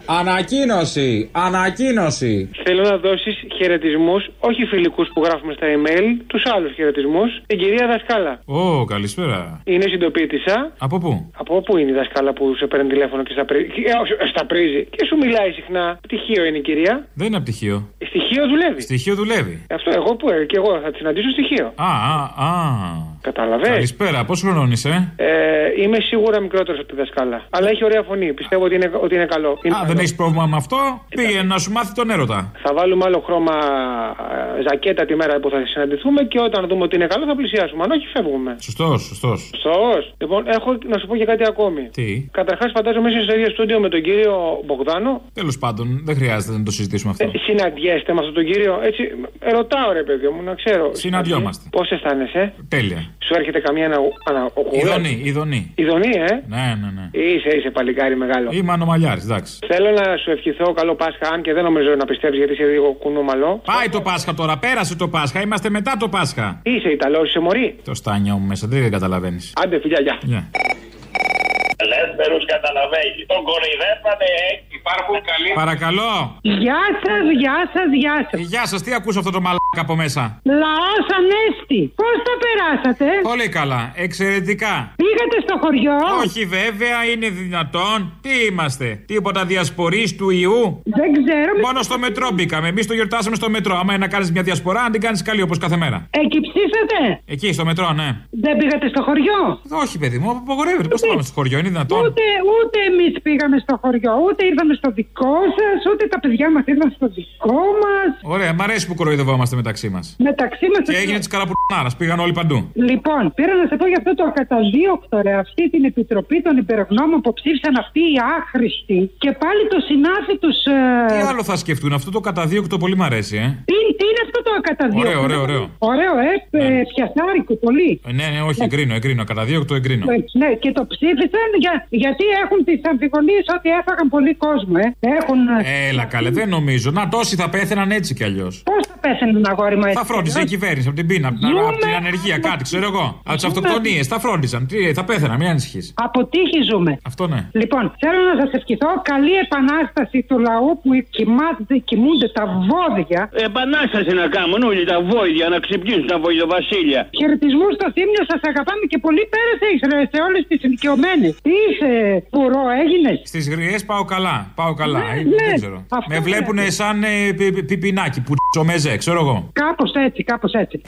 Ανακοίνωση! Ανακοίνωση! Θέλω να δώσεις χαιρετισμούς, όχι φιλικούς που γράφουμε στα email, τους άλλους χαιρετισμούς. Την κυρία Δασκάλα. Ω, καλησπέρα. Είναι συντοπίτησα. Από πού; Από πού είναι η δασκάλα που σε παίρνει τηλέφωνο και στα, πρι... ε, όχι, στα πρίζει και σου μιλάει συχνά. Πτυχίο είναι η κυρία. Δεν είναι πτυχίο. Στοιχείο δουλεύει. Στοιχείο δουλεύει. Αυτό εγώ που ε, και εγώ θα τη συναντήσω στοιχείο. Α, α, α. Κατάλαβες; Καλησπέρα, πόσο χρονών είσαι. Ε, είμαι σίγουρα μικρότερος από τη δασκάλα. Αλλά έχει ωραία φωνή. Πιστεύω ότι είναι, ότι είναι καλό. Είναι Α, δεν έχεις πρόβλημα με αυτό; Πήγε να σου μάθει τον έρωτα. Θα βάλουμε άλλο χρώμα ε, ζακέτα τη μέρα που θα συναντηθούμε και όταν δούμε ότι είναι καλό θα πλησιάσουμε. Αν όχι, φεύγουμε. Σωστός, σωστός. Σωστός. Λοιπόν, έχω να σου πω και κάτι ακόμη. Τι; Καταρχάς, φαντάζομαι είσαι στο ίδιο στούντιο με τον κύριο Μπογδάνο. Τέλος πάντων, δεν χρειάζεται να το συζητήσουμε αυτό. Ε, συναντιέστε με αυτόν τον κύριο. Έτσι, ε, ρωτάω ρε παιδί μου, να ξέρω. Συναντιόμαστε. Πώς αισθάνεσαι, Τέλεια. Σου έρχεται καμία ανα... ανα... Ιδονή, ιδονή. Ιδονή, ε; Ναι, ναι, ναι. Είσαι, είσαι παλικάρι μεγάλο. Είμαι ανομαλιάρης, εντάξει. Θέλω να σου ευχηθώ καλό Πάσχα, αν και δεν νομίζω να πιστεύεις γιατί είσαι λίγο κουνούμαλο. Πάει το Πάσχα τώρα, πέρασε το Πάσχα, είμαστε μετά το Πάσχα. Είσαι Ιταλός, είσαι μωρή. Το στάνιο μου μέσα, δεν καταλαβαίνεις. Άντε, φιλιά, γεια. Γεια. Ελεύθερου καταλαβαίνει. Τον κοροϊδεύανε, ε. Υπάρχουν καλοί. Παρακαλώ. Γεια σας, γεια σας, γεια σας. Γεια σας, τι ακούσω αυτό το μαλάκα από μέσα; Λαός Ανέστη, πώς το περάσατε; Πολύ καλά, εξαιρετικά. Πήγατε στο χωριό; Όχι βέβαια, είναι δυνατόν. Τι είμαστε, τίποτα διασπορής του ιού; Δεν ξέρω. Μόνο στο μετρό μπήκαμε. Εμείς το γιορτάσαμε στο μετρό. Άμα είναι να κάνεις μια διασπορά, να την κάνεις καλή όπως κάθε μέρα. Εκεί ψήσατε; Εκεί στο μετρό, ναι. Δεν πήγατε στο χωριό; Όχι, παιδί μου, απαγορεύεται. Πώς θα πάμε στο χωριό, είναι δυνατόν; Ούτε, ούτε εμείς πήγαμε στο χωριό, ούτε ήρθαμε στο δικό σας, ούτε τα παιδιά μας ήρθαν στο δικό μας. Ωραία, μ' αρέσει που κοροϊδευόμαστε μεταξύ μας. Μεταξύ μας. Και έγινε της καραπουνάρα, πήγαν όλοι παντού. Λοιπόν, πήρα να σε πω για αυτό το ακαταδίωκτο ρε, αυτή την επιτροπή των υπερογνώμων που ψήφισαν αυτοί οι άχρηστοι και πάλι το συνάφη τους. Τι άλλο θα σκεφτούν, αυτό το καταδίωκτο πολύ μ' αρέσει, ε; Τι, τι είναι αυτό το ακαταδίωκτο. Ωραίο, ωραίο, ωραίο. Ωραίο, ε, ε, πιασάρικο πολύ. Ε, ναι, ναι, όχι, εγκρίνω, εγκρίνω. Καταδίωκτο εγκρίνω. Ναι, και το ψήφισαν για, γιατί έχουν τις αμφιβολίες ότι έφαγαν πολύ κόσμο, ε. Έχουν. Έλα, καλέ, δεν νομίζω. Να τόσοι θα πέθαιναν έτσι κι αλλιώς. Πώς θα πέθανε αγόρι μου έτσι. Θα φρόντιζε η κυβέρνηση από την πείνα, από την, από την ανεργία, κάτι, ξέρω εγώ. Από τις αυτοκτονίες, θα φρόντιζαν. Τι, θα πέθαναν, μην ανησυχείς. Από τύχη ζούμε. Αυτό ναι. Λοιπόν, θέλω να σας ευχηθώ καλή επανάσταση του λαού που κοιμάται, κοιμούνται τα βόδια. Επανάσταση να κάνουν όλοι τα βόηδια να ξυπνήσουν τα βοηδοβασίλια. Χαιρετισμούς στο θύμιο, σας αγαπάμε και πολύ πέρα σε Ισραήλ, σε όλες τις ηλικιωμένες. Τι Τι είσαι, πουρό, έγινες; Στις γριές πάω καλά. Πάω καλά. Ναι, Ε, ναι, δεν ξέρω. αυτό Με βλέπουν είναι. σαν ε, πι- πι- πιπινάκι που τσομεζέ, ξέρω εγώ. Κάπως έτσι, κάπως έτσι.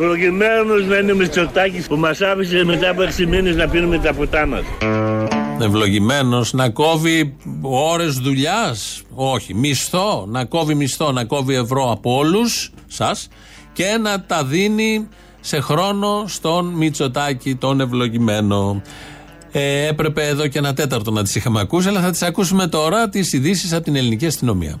Ευλογημένος να είναι ο Μητσοτάκης που μας άφησε μετά από 6 μήνες να πίνουμε τα ποτά μας. Ευλογημένος να κόβει ώρες δουλειάς. Όχι, μισθό. Να κόβει μισθό, να κόβει ευρώ από όλους σας και να τα δίνει σε χρόνο στον Μητσοτάκη τον ευλογημένο. Ε, έπρεπε εδώ και ένα τέταρτο να τις είχαμε ακούσει, αλλά θα τις ακούσουμε τώρα τις ειδήσεις από την ελληνική αστυνομία.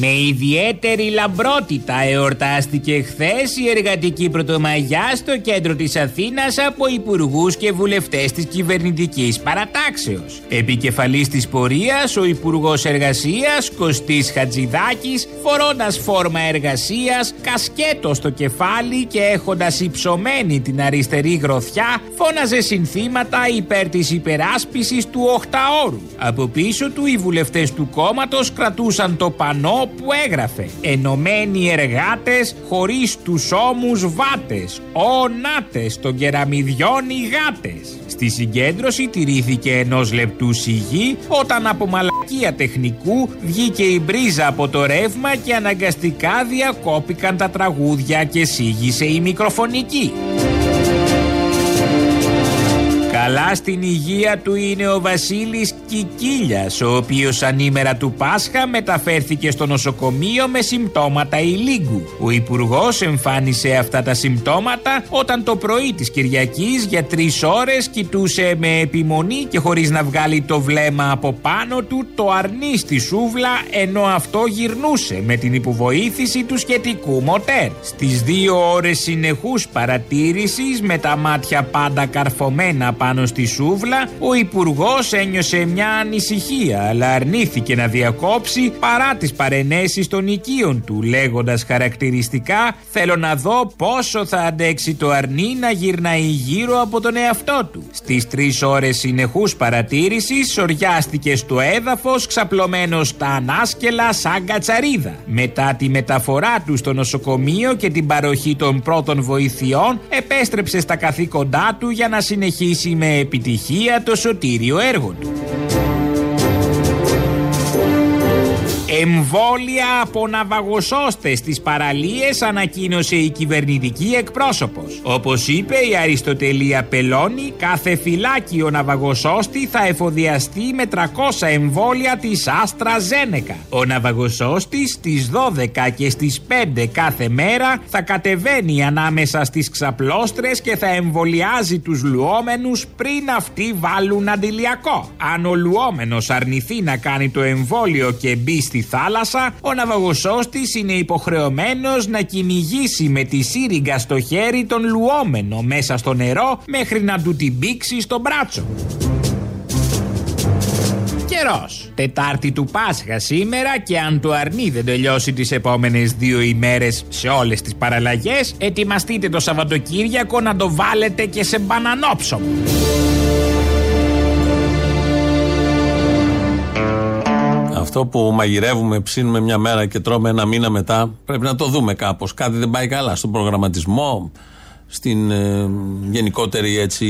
Με ιδιαίτερη λαμπρότητα εορτάστηκε χθες η εργατική πρωτομαγιά στο κέντρο της Αθήνας από υπουργούς και βουλευτές της κυβερνητικής παρατάξεως. Επικεφαλής της πορείας ο Υπουργός Εργασίας Κωστής Χατζηδάκης φορώντας φόρμα εργασίας, κασκέτος στο κεφάλι και έχοντας υψωμένη την αριστερή γροθιά φώναζε συνθήματα υπέρ της υπεράσπισης του οχταόρου. Από πίσω του οι βουλευτές του κόμματος κρατούσαν το πανό που έγραφε «Ενωμένοι εργάτες χωρίς τους ώμους βάτες, ο νάτες των κεραμιδιών οι γάτες». Στη συγκέντρωση τηρήθηκε ενός λεπτού σιγή όταν από μαλακία τεχνικού βγήκε η μπρίζα από το ρεύμα και αναγκαστικά διακόπηκαν τα τραγούδια και σίγησε η μικροφωνική. Καλά στην υγεία του είναι ο Βασίλης Κικίλιας, ο οποίος ανήμερα του Πάσχα μεταφέρθηκε στο νοσοκομείο με συμπτώματα ηλίγκου. Ο Υπουργός εμφάνισε αυτά τα συμπτώματα όταν το πρωί της Κυριακής για τρεις ώρες κοιτούσε με επιμονή και χωρίς να βγάλει το βλέμμα από πάνω του το αρνί στη σούβλα ενώ αυτό γυρνούσε με την υποβοήθηση του σχετικού μοτέρ. Στις δύο ώρες συνεχούς παρατήρησης με τα μάτια πάντα καρφωμένα πάνω στη σούβλα, ο Υπουργός ένιωσε μια ανησυχία, αλλά αρνήθηκε να διακόψει παρά τις παρενέσεις των οικείων του, λέγοντας χαρακτηριστικά: Θέλω να δω πόσο θα αντέξει το αρνί να γυρνάει γύρω από τον εαυτό του. Στις τρεις ώρες συνεχούς παρατήρησης, σοριάστηκε στο έδαφος, ξαπλωμένος στα ανάσκελα σαν κατσαρίδα. Μετά τη μεταφορά του στο νοσοκομείο και την παροχή των πρώτων βοηθειών, επέστρεψε στα καθήκοντά του για να συνεχίσει με επιτυχία το σωτήριο έργο του. Εμβόλια από ναυαγοσώστες στις παραλίες ανακοίνωσε η κυβερνητική εκπρόσωπος. Όπως είπε η Αριστοτελία Πελώνη, κάθε φυλάκιο ναυαγοσώστη θα εφοδιαστεί με 300 εμβόλια της Άστρα Ζένεκα. Ο ναυαγοσώστης στις 12 και στις 5 κάθε μέρα θα κατεβαίνει ανάμεσα στις ξαπλώστρες και θα εμβολιάζει τους λουόμενους πριν αυτοί βάλουν αντιλιακό. Αν ο λουόμενος αρνηθεί να κάνει το εμβόλιο και μπει στη θάλασσα, ο ναυαγοσώστης είναι υποχρεωμένος να κυνηγήσει με τη σύριγγα στο χέρι τον λουόμενο μέσα στο νερό μέχρι να του την πήξει στο μπράτσο. Καιρός. Τετάρτη του Πάσχα σήμερα και αν το αρνί δεν τελειώσει τις επόμενες δύο ημέρες σε όλες τις παραλλαγές, ετοιμαστείτε το Σαββατοκύριακο να το βάλετε και σε μπανανόψωμο. Αυτό που μαγειρεύουμε, ψήνουμε μια μέρα και τρώμε ένα μήνα μετά, πρέπει να το δούμε κάπως. Κάτι δεν πάει καλά στον προγραμματισμό, στην ε, γενικότερη έτσι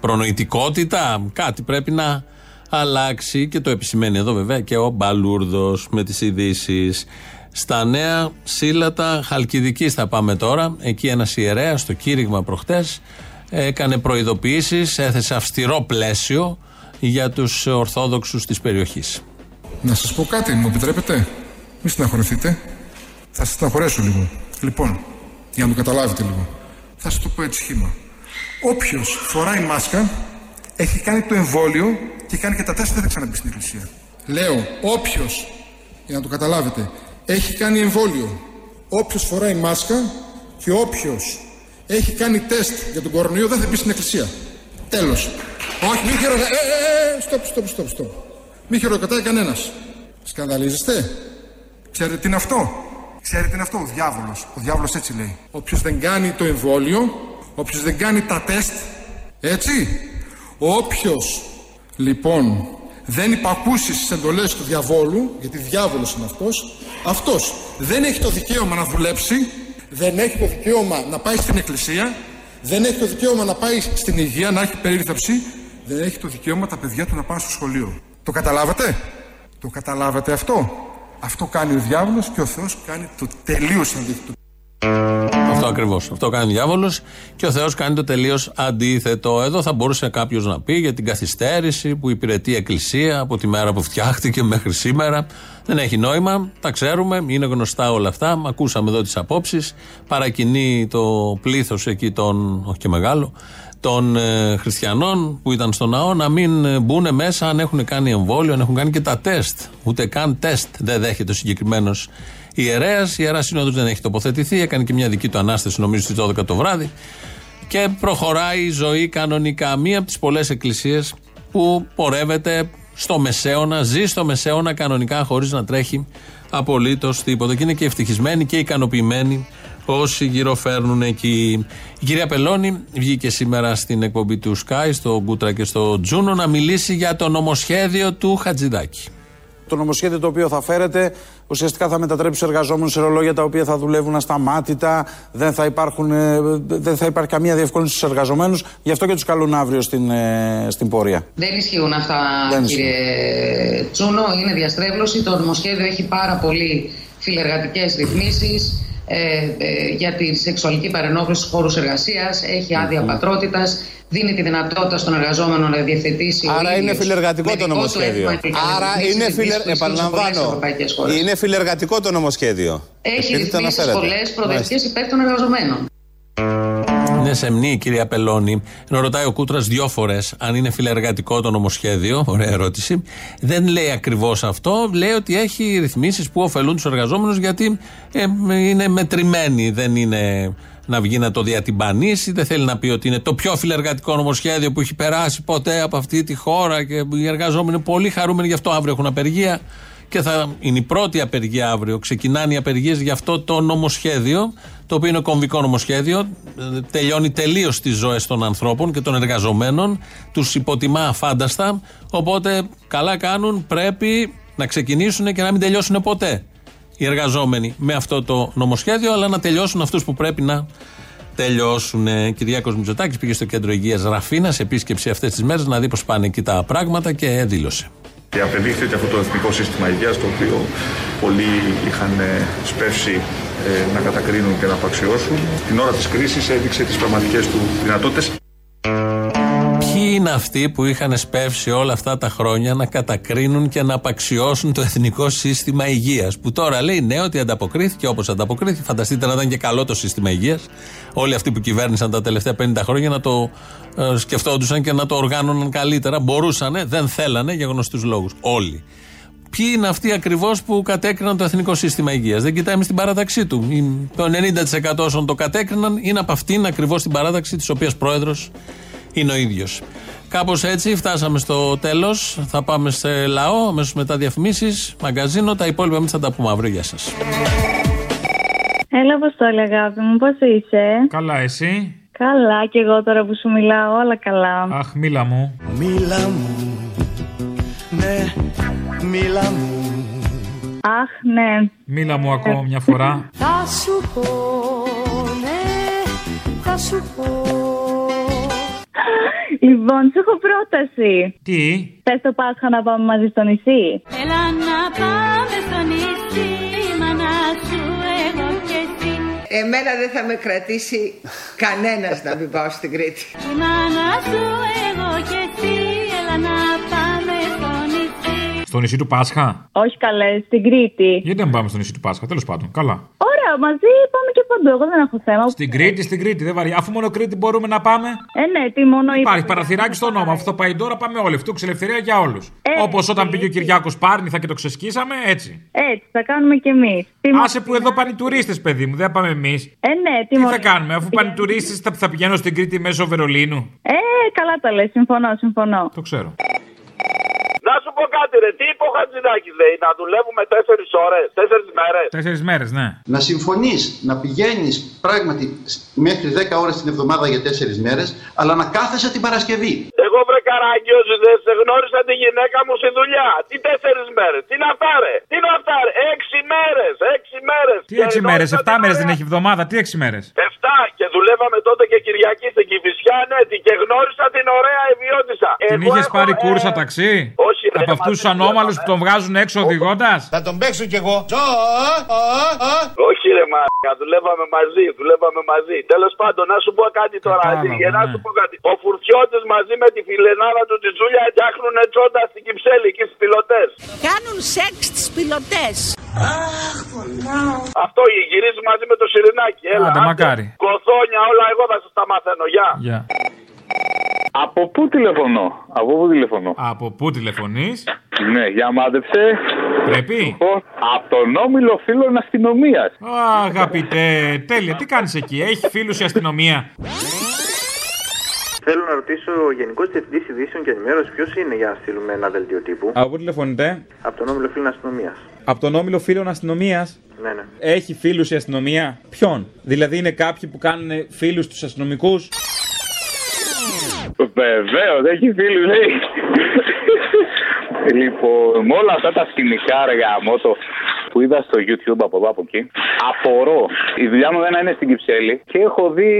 προνοητικότητα. Κάτι πρέπει να αλλάξει και το επισημαίνει εδώ βέβαια και ο Μπαλούρδος με τις ειδήσεις. Στα νέα σύλλατα Χαλκιδική θα πάμε τώρα. Εκεί ένας ιερέας στο κήρυγμα προχτές έκανε προειδοποιήσεις, έθεσε αυστηρό πλαίσιο για τους Ορθόδοξους της περιοχής. Να σας πω κάτι, μου επιτρέπετε. Μη στεναχωρηθείτε. Θα σας στεναχωρέσω λίγο. Λοιπόν, για να το καταλάβετε λίγο. Θα σας το πω έτσι σχήμα. Όποιος φοράει μάσκα, έχει κάνει το εμβόλιο και κάνει και τα τεστ, δεν θα ξαναμπεί στην εκκλησία. Λέω, όποιος, για να το καταλάβετε, έχει κάνει εμβόλιο. Όποιος φοράει μάσκα και όποιος έχει κάνει τεστ για τον κορονοϊό δεν θα μπει στην εκκλησία. Τέλος. Όχι, μην χειροκροτάτε. Ε, ε, ε, stop, stop, stop, stop. Μη χειροκροτάει κανένας. Σκανδαλίζεστε. Ξέρετε τι είναι αυτό; Ξέρετε τι είναι αυτό; Ο διάβολος. Ο διάβολος έτσι λέει. Όποιος δεν κάνει το εμβόλιο, όποιος δεν κάνει τα τεστ, έτσι. Όποιος λοιπόν δεν υπακούσει στις εντολές του διαβόλου, γιατί διάβολος είναι αυτός, αυτός δεν έχει το δικαίωμα να δουλέψει, δεν έχει το δικαίωμα να πάει στην εκκλησία, δεν έχει το δικαίωμα να πάει στην υγεία, να έχει περίθαλψη, δεν έχει το δικαίωμα τα παιδιά του να πάνε στο σχολείο. Το καταλάβατε; Το καταλάβατε αυτό; Αυτό κάνει ο διάβολος και ο Θεός κάνει το τελείως αντίθετο. Αυτό ακριβώς. Αυτό κάνει ο διάβολος και ο Θεός κάνει το τελείως αντίθετο. Εδώ θα μπορούσε κάποιος να πει για την καθυστέρηση που υπηρετεί η Εκκλησία από τη μέρα που φτιάχτηκε μέχρι σήμερα. Δεν έχει νόημα, τα ξέρουμε, είναι γνωστά όλα αυτά. Ακούσαμε εδώ τις απόψεις. Παρακινεί το πλήθος εκεί, των, όχι και μεγάλο, των ε, χριστιανών που ήταν στο ναό να μην ε, μπουν μέσα αν έχουν κάνει εμβόλιο, αν έχουν κάνει και τα τεστ. Ούτε καν τεστ δεν δέχεται ο συγκεκριμένος ιερέας. Η ιερά σύνοδος δεν έχει τοποθετηθεί, έκανε και μια δική του ανάσταση, νομίζω στις 12 το βράδυ. Και προχωράει η ζωή κανονικά. Μία από τις πολλές εκκλησίες που πορεύεται στο μεσαίωνα, ζει στο μεσαίωνα κανονικά χωρίς να τρέχει απολύτως τίποτα. Και είναι και ευτυχισμένοι και ικανοποιημένοι όσοι γυροφέρνουν εκεί. Η κυρία Πελώνη βγήκε σήμερα στην εκπομπή του Sky, στο Γκούτρα και στο Τζούνο, να μιλήσει για το νομοσχέδιο του Χατζηδάκη. Το νομοσχέδιο το οποίο θα φέρετε ουσιαστικά θα μετατρέψει τους εργαζόμενους σε ρολόγια τα οποία θα δουλεύουν ασταμάτητα, δεν θα, υπάρχουν, ε, δεν θα υπάρχει καμία διευκόλυνση στους εργαζομένους. Γι' αυτό και τους καλούν αύριο στην, ε, στην πορεία. Δεν ισχύουν αυτά, Δεν κύριε Τσούνο. Είναι διαστρέβλωση. Το νομοσχέδιο έχει πάρα πολύ φιλεργατικές ρυθμίσεις ε, ε, για τη σεξουαλική παρενόχληση στους χώρους εργασίας, έχει άδεια πατρότητας, δίνει τη δυνατότητα στον εργαζόμενο να διευθετήσει. ο Άρα είναι ίδιος φιλεργατικό το μερικό του νομοσχέδιο. έτοιμα και Άρα ρυθμίσεις είναι ρυθμίσεις φιλε... που ισχύουν σε πολλές επαναλαμβάνω. ευρωπαϊκές χώρες. Είναι φιλεργατικό το νομοσχέδιο. Έχει Επειδή το ρυθμίσει αναφέρατε. πολλέ προοδευτικές υπέρ των εργαζομένων. Είναι σεμνή η κυρία Πελώνη. Ενώ ρωτάει ο Κούτρας δύο φορές αν είναι φιλεργατικό το νομοσχέδιο. Ωραία ερώτηση. Δεν λέει ακριβώς αυτό. Λέει ότι έχει ρυθμίσεις που ωφελούν τους εργαζόμενους γιατί ε, είναι μετρημένοι. Δεν είναι να βγει να το διατυμπανίσει. Δεν θέλει να πει ότι είναι το πιο φιλεργατικό νομοσχέδιο που έχει περάσει ποτέ από αυτή τη χώρα και οι εργαζόμενοι είναι πολύ χαρούμενοι γι' αυτό αύριο έχουν απεργία. Και θα είναι η πρώτη απεργία αύριο. Ξεκινάνε οι απεργίες για αυτό το νομοσχέδιο, το οποίο είναι κομβικό νομοσχέδιο. ε, Τελειώνει τελείως τις ζωές των ανθρώπων και των εργαζομένων. Τους υποτιμά αφάνταστα. Οπότε καλά κάνουν, πρέπει να ξεκινήσουν και να μην τελειώσουν ποτέ οι εργαζόμενοι με αυτό το νομοσχέδιο, αλλά να τελειώσουν αυτούς που πρέπει να τελειώσουν. Κυριάκος Μητσοτάκης πήγε στο κέντρο υγείας Ραφίνας σε επίσκεψη αυτές τις μέρες να δει πώς πάνε εκεί τα πράγματα και δήλωσε. Και απεδείχθη ότι αυτό το εθνικό σύστημα υγείας το οποίο πολλοί είχαν ε, σπεύσει ε, να κατακρίνουν και να απαξιώσουν την ώρα της κρίσης έδειξε τις πραγματικές του δυνατότητες. Ποιοι είναι αυτοί που είχαν σπεύσει όλα αυτά τα χρόνια να κατακρίνουν και να απαξιώσουν το εθνικό σύστημα υγείας. Που τώρα λέει ναι, ότι ανταποκρίθηκε όπως ανταποκρίθηκε. Φανταστείτε να ήταν και καλό το σύστημα υγείας. Όλοι αυτοί που κυβέρνησαν τα τελευταία 50 χρόνια να το ε, σκεφτόντουσαν και να το οργάνωναν καλύτερα. Μπορούσανε, δεν θέλανε για γνωστούς λόγους. Όλοι. Ποιοι είναι αυτοί ακριβώς που κατέκριναν το εθνικό σύστημα υγείας; Δεν κοιτάμε στην παράταξή του. Η- Το 90% όσων το κατέκριναν είναι από αυτήν ακριβώς την παράταξη της οποίας πρόεδρος είναι ο ίδιος. Κάπως έτσι φτάσαμε στο τέλος. Θα πάμε σε λαό, αμέσως μετά διαφημίσεις, μαγκαζίνο. Τα υπόλοιπα εμείς θα τα πούμε αύριο. Γεια σας. Έλα, Αποστόλη, αγάπη μου, πώς είσαι; Καλά, εσύ; Καλά, και εγώ τώρα που σου μιλάω, όλα καλά. Αχ, μίλα μου. Μίλα μου, ναι, μίλα μου. Αχ, ναι. Μίλα μου ακόμα μια φορά. Θα σου πω, ναι, θα σου πω. Λοιπόν, σου έχω πρόταση. Τι; Θες το Πάσχα να πάμε μαζί στο νησί; Έλα να πάμε στο νησί, μάνα σου εγώ και εσύ. Εμένα δεν θα με κρατήσει κανένας να μην πάω στην Κρήτη. Η μάνα σου Στο νησί του Πάσχα; Όχι καλέ, στην Κρήτη. Γιατί δεν πάμε στο νησί του Πάσχα, τέλος πάντων. Καλά. Ωραία, μαζί πάμε και παντού. Εγώ δεν έχω θέμα. Στην Κρήτη, στην Κρήτη, δεν βαρύ. Αφού μόνο Κρήτη μπορούμε να πάμε. Ε, ναι, τι μόνο είπα. Υπάρχει παραθυράκι στο νόμο. Αυτό θα πάει τώρα, πάμε όλοι. Αυτό ελευθερία για όλους. Ε, Όπως όταν πήγε ο Κυριάκος Πάρνηθα και το ξεσκίσαμε, έτσι. Έτσι, θα κάνουμε κι εμείς. Άσε που εδώ πάνε οι τουρίστε, παιδί μου, δεν πάμε εμείς. Ε, ναι, τι, Τι μόνο- θα κάνουμε, αφού πάνε οι τουρίστε, θα, θα πηγαίνω στην Κρήτη μέσω Βερολίνου. Ε, καλά τα λες, συμφωνώ, συμφωνώ. Το ξέρω. Να σου πω κάτι, ρε, τι είπε ο Χατζηδάκης, λέει, να δουλεύουμε τέσσερις ώρες, τέσσερις μέρες. Τέσσερις μέρες, ναι. Να συμφωνείς να πηγαίνεις πράγματι μέχρι 10 ώρες την εβδομάδα για 4 μέρες, αλλά να κάθεσαι την Παρασκευή. Εγώ βρε καραγκιόζη, δεν σε γνώρισα τη γυναίκα μου στη δουλειά. Τι τέσσερις μέρες, τι να φτάρε, τι να φτάρε, έξι μέρες, έξι μέρες. Τι έξι μέρες, 7 μέρες δεν έχει εβδομάδα, τι έξι μέρες. Εφτά και δουλεύαμε τότε και Κυριακή στην Κυφυσιά, ναι, τη και γνώρισα την ωραία ιδιώτησα. Την είχες πάρει κούρσα ταξί; Όχι, ρε, Από αυτούς τους ανώμαλους που τον βγάζουν έξω οδηγώντας; Θα τον παίξω κι εγώ. Όχι ρε μαλάκα, δουλεύαμε μαζί, δουλεύαμε μαζί. Τέλος πάντων, να σου πω κάτι τώρα. Κατάλαβα, για να ναι. σου πω κάτι. Ο Φουρτιώτης μαζί με τη φιλενάρα του Τζιτζούλια φτιάχνουν τσόντα στην Κυψέλη εκεί στις πιλωτές. Κάνουν σεξ τις πιλωτές. Αχ, πονάω. Αυτό γυρίζει μαζί με το Σιρινάκι. Έλα, Άντε, άντε. μακάρι. Κοθόνια, όλα εγώ θα σας τα μαθαίνω. Γεια. Γεια. Από πού τηλεφωνώ, από πού τηλεφωνώ; Από πού τηλεφωνείς, Ναι, για μάντεψε. Πρέπει. Από τον όμιλο φίλων αστυνομίας. Α, αγαπητέ, τέλεια, τι κάνεις εκεί, έχει φίλους η αστυνομία; Θέλω να ρωτήσω ο Γενικός Διευθυντής Ειδήσεων και Ενημέρωσης ποιος είναι για να στείλουμε ένα δελτίο τύπου. Από πού τηλεφωνείτε, Από τον Όμιλο Φίλων Αστυνομίας. Από τον όμιλο φίλων αστυνομίας. Ναι, ναι. Έχει φίλους η αστυνομία; Ποιον, Δηλαδή είναι κάποιοι που κάνουν φίλους τους αστυνομικούς; Βεβαίως, έχει φίλους, λέει. λοιπόν, με όλα αυτά τα σκηνικά, ρε γαμώτο, που είδα στο YouTube από εδώ από εκεί, απορώ. Η δουλειά μου δεν είναι στην Κυψέλη και έχω δει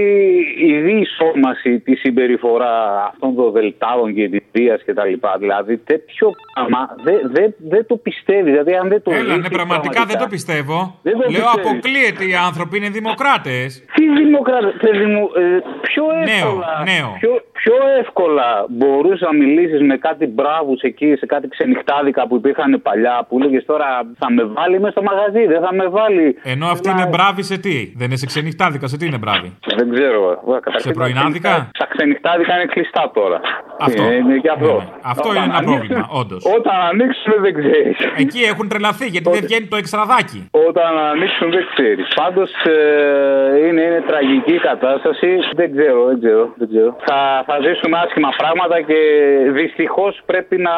η διεισόμαση τη συμπεριφορά αυτών των δελτάδων και της βία κτλ. Δηλαδή, τέτοιο πράγμα δεν δεν- δεν το πιστεύει. Δηλαδή, αν δεν το Έλα, ναι, ζήσεις πραγματικά δεν το πιστεύω. Δεν το Λέω, πιστεύεις. αποκλείεται οι άνθρωποι είναι δημοκράτες. Τι δημοκράτες, παιδί μου, ε, πιο Νέο, εύκολα. νέο. Πιο, πιο εύκολα μπορούσες να μιλήσεις με κάτι μπράβους εκεί, σε κάτι ξενυχτάδικα που υπήρχαν παλιά, που έλεγε τώρα θα με βάλει μέσα στο μαγαζί, δεν θα με βάλει. Ενώ αυτή είναι μπράβη σε τι; Δεν είναι σε ξενυχτάδικα, σε τι είναι μπράβη. Δεν ξέρω. Ωραία, καταρχήν Σε τα πρωινάδικα; ξενυχτά- Τα ξενυχτάδικα είναι κλειστά τώρα. Αυτό. Ε, Είναι και αυτό. Αυτό Όταν είναι ένα ανοίξουν- πρόβλημα, όντως. Όταν ανοίξουν δεν ξέρεις. Εκεί έχουν τρελαθεί γιατί δεν βγαίνει το εξτραδάκι. Όταν ανοίξουν δεν ξέρεις. Πάντως είναι, είναι τραγική η κατάσταση. Δεν ξέρω, δεν ξέρω. Δεν ξέρω. Θα, θα ζήσουμε άσχημα πράγματα και δυστυχώς πρέπει να,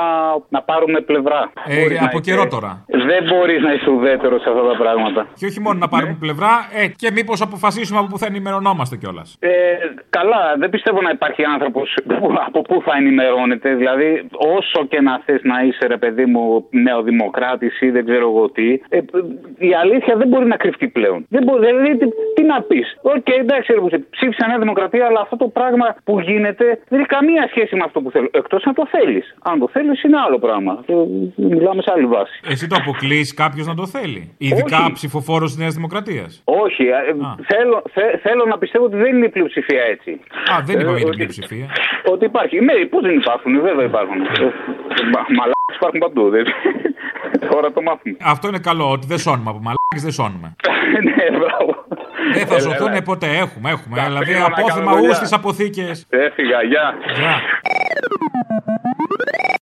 να πάρουμε πλευρά. Ε, Μπορείς να από είσαι- καιρό τώρα. Δεν μπορείς να είσαι ουδέτερος σε αυτά τα πράγματα. Και όχι μόνο να πάρουμε Ναι. πλευρά, ε, και μήπως αποφασίσουμε από πού θα ενημερωνόμαστε κιόλας. Ε, καλά, δεν πιστεύω να υπάρχει άνθρωπος από πού θα ενημερώνεται. Δηλαδή, όσο και να θες να είσαι, ρε παιδί μου, νεοδημοκράτης ή δεν ξέρω εγώ τι, ε, η αλήθεια δεν μπορεί να κρυφτεί πλέον. Δεν μπορεί, δηλαδή, τι, τι να πεις. Οκ, εντάξει, ρε, που σε ψήφισα Νέα Δημοκρατία, αλλά αυτό το πράγμα που γίνεται δεν έχει καμία σχέση με αυτό που θέλω. Εκτός αν το θέλεις. Αν το θέλεις, είναι άλλο πράγμα. Ε, Μιλάμε σε άλλη βάση. Εσύ το αποκλείεις κάποιος να το θέλει. Ειδικά Όχι. ψηφοφόρος της Νέας Δημοκρατίας; Όχι, ε, θέλω, θε- θέλω να πιστεύω ότι δεν είναι η πλειοψηφία έτσι. Α, δεν είπαμε Ε, για την ότι- πλειοψηφία. Ότι υπάρχει. Ναι, πώς δεν υπάρχουν, βέβαια υπάρχουν. Μαλάκες υπάρχουν παντού. Δεν... Τώρα το μάθουμε. Αυτό είναι καλό, ότι δεν σώνουμε από μαλάκες, δεν σώνουμε. ναι, μπράβο. Δεν θα Έλα, σωθούν έλα. ποτέ, έχουμε, έχουμε. Θα Δηλαδή φύγω να απόθεμα κάνω δουλειά. ους στις αποθήκες. Έφυγα, γεια. Γεια.